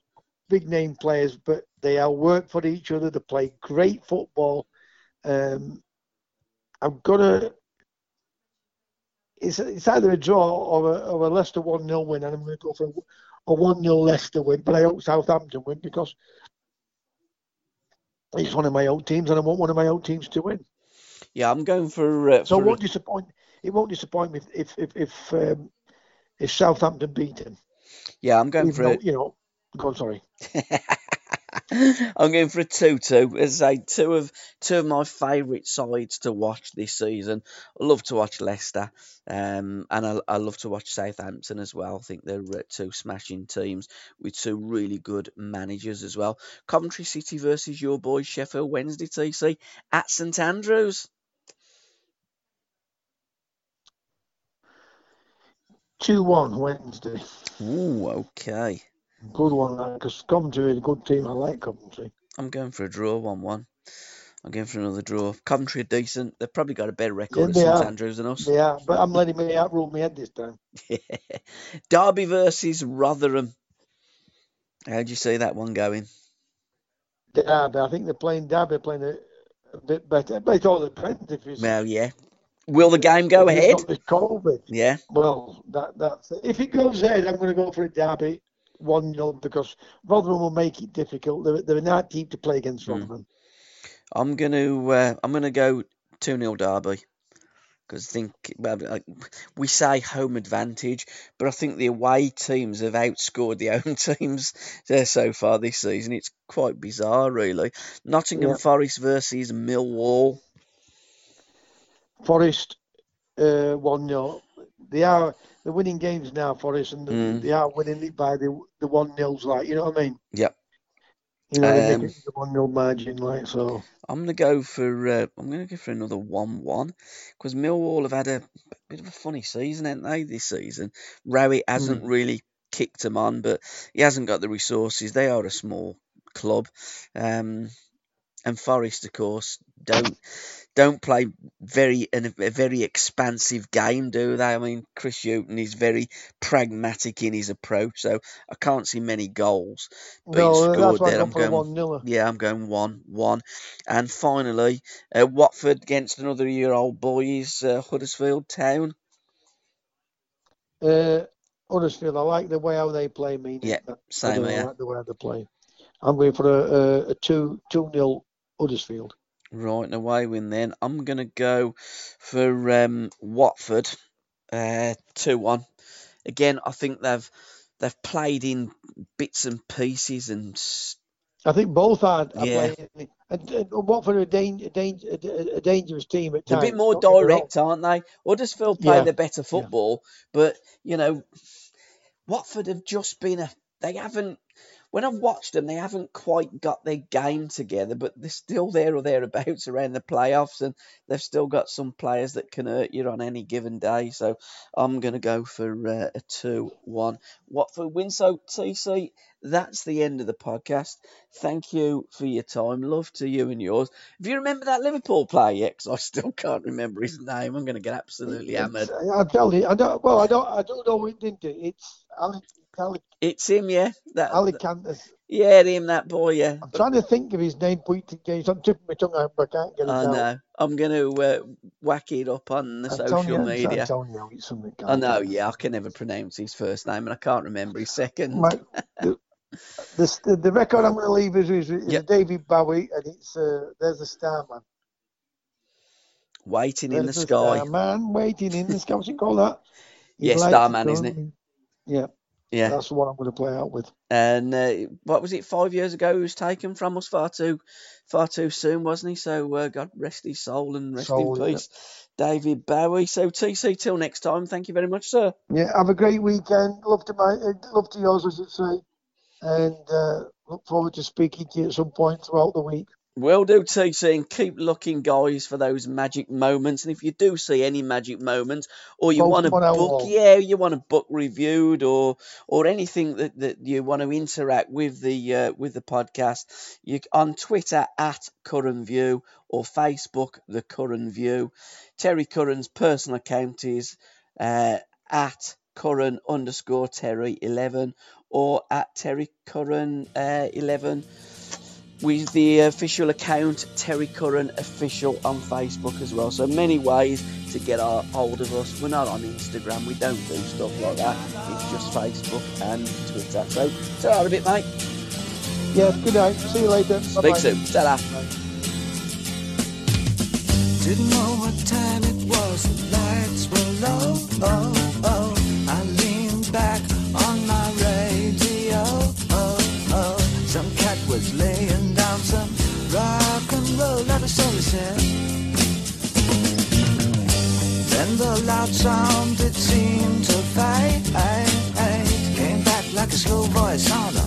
S1: big name players, but they all work for each other. They play great football. Um, I'm gonna. It's, it's either a draw or a, or a Leicester 1 0 win, and I'm going to go for a 1 0 Leicester win, but I hope Southampton win because it's one of my old teams, and I want one of my old teams to win.
S2: Yeah, I'm going for. Uh,
S1: so for... it won't disappoint. It won't disappoint me if if if um, if Southampton beat them.
S2: Yeah, I'm going Even for though,
S1: it. You know, go on, sorry. [laughs]
S2: I'm going for a two-two. As I say, two of two of my favourite sides to watch this season. I love to watch Leicester, um, and I, I, love to watch Southampton as well. I think they're uh, two smashing teams with two really good managers as well. Coventry City versus your boy Sheffield Wednesday TC at St Andrews.
S1: Two one Wednesday.
S2: Ooh, okay.
S1: Good one, because Coventry is a good team. I like Coventry.
S2: I'm going for a draw, one one. I'm going for another draw. Coventry are decent. They've probably got a better record yeah, at St Andrews than us.
S1: Yeah, but I'm letting me outrule my head this time. [laughs]
S2: Derby versus Rotherham. How do you see that one going?
S1: Derby. I think they're playing Derby playing a, a bit better. But it all depends if it's.
S2: Well, yeah. Will the game go ahead?
S1: COVID.
S2: Yeah.
S1: Well, that that's if it goes ahead, I'm going to go for a derby one 0 because Rotherham will make it difficult. They're, they're not team to play against hmm. Rotherham.
S2: I'm going to uh, I'm going to go two 0 Derby because I think well, we say home advantage, but I think the away teams have outscored the [laughs] home teams there so far this season. It's quite bizarre, really. Nottingham yeah. Forest versus Millwall.
S1: Forest uh, one 0 They are they're winning games now, Forest, and mm. they are winning it by the the one nils. Like you know what I mean?
S2: Yep.
S1: You know, um, the one nil margin, like so.
S2: I'm gonna go for uh, I'm gonna go for another one one because Millwall have had a bit of a funny season, haven't they? This season, Rowett hasn't mm. really kicked them on, but he hasn't got the resources. They are a small club. Um, and Forest, of course, don't don't play very a, a very expansive game, do they? I mean, Chris Hughton is very pragmatic in his approach, so I can't see many goals being no, scored there. I'm going
S1: one
S2: yeah, I'm going one one, and finally, uh, Watford against another year old boys, uh, Huddersfield Town.
S1: Uh, Huddersfield, I like the way how they play. Me,
S2: yeah, same.
S1: I
S2: yeah.
S1: like the way they play. I'm going for a, a, a two two nil Huddersfield.
S2: Right, away win then. I'm going to go for um, Watford, uh, two one. Again, I think they've they've played in bits and pieces, and
S1: I think both are. are yeah. Playing, and, and Watford are a, danger, a, dangerous team at
S2: times. A bit more direct, aren't they? Huddersfield play yeah. the better football, yeah. but you know, Watford have just been a. They haven't when I've watched them, they haven't quite got their game together, but they're still there or thereabouts [laughs] around the playoffs, and they've still got some players that can hurt you on any given day. So I'm going to go for uh, a 2 1 Watford win. So, TC, that's the end of the podcast. Thank you for your time. Love to you and yours. If you remember that Liverpool player yet? Because I still [laughs] can't remember his name. I'm going to get absolutely hammered.
S1: Tell you. I don't. Well, I don't. I don't know it, didn't it? It's. Alec
S2: It's him, yeah. That,
S1: Alicantis.
S2: yeah, him, that boy, yeah.
S1: I'm trying to think of his name. Point games. I'm tipping my tongue out, but I can't get it
S2: I
S1: out.
S2: know. I'm going to uh, whack it up on the social
S1: Antonio,
S2: media.
S1: Antonio, it's something.
S2: I know, yeah, I can never pronounce his first name and I can't remember his second.
S1: My, the, the, the record I'm going to leave is, is, is
S2: Yep.
S1: David Bowie, and it's uh, there's a starman.
S2: Waiting in the
S1: There's
S2: sky.
S1: starman waiting in the sky. What's it called that? [laughs] He'd
S2: Yeah,
S1: like to
S2: Starman, isn't it?
S1: Yeah,
S2: Yeah.
S1: that's the one I'm going to play out with.
S2: And uh, what was it? Five years ago, he was taken from us far too, far too soon, wasn't he? So uh, God rest his soul and rest
S1: Soul,
S2: in
S1: yeah.
S2: peace, David Bowie. So TC, till next time. Thank you very much, sir.
S1: Yeah, have a great weekend. Love to my, love to yours, as you say, and uh, look forward to speaking to you at some point throughout the week.
S2: Will do, TC, and keep looking, guys, for those magic moments. And if you do see any magic moments, or you want a
S1: them on our
S2: book, yeah, you want a book reviewed, or or anything that, that you want to interact with the uh, with the podcast, you on Twitter at Curran View or Facebook the Curran View. Terry Curran's personal account is uh, at Curran underscore Terry eleven or at Terry Curran uh, eleven with the official account Terry Curran official on Facebook as well. So many ways to get our hold of us. We're not on Instagram. We don't do stuff like that. It's just Facebook and Twitter. So, ta a bit, mate.
S1: Yeah, good night. See you later.
S2: Speak
S1: Bye-bye.
S2: soon. Ta
S3: Didn't know what time it was, the lights were low. Oh, the loud sound it seemed to fade. Came back like a slow voice on a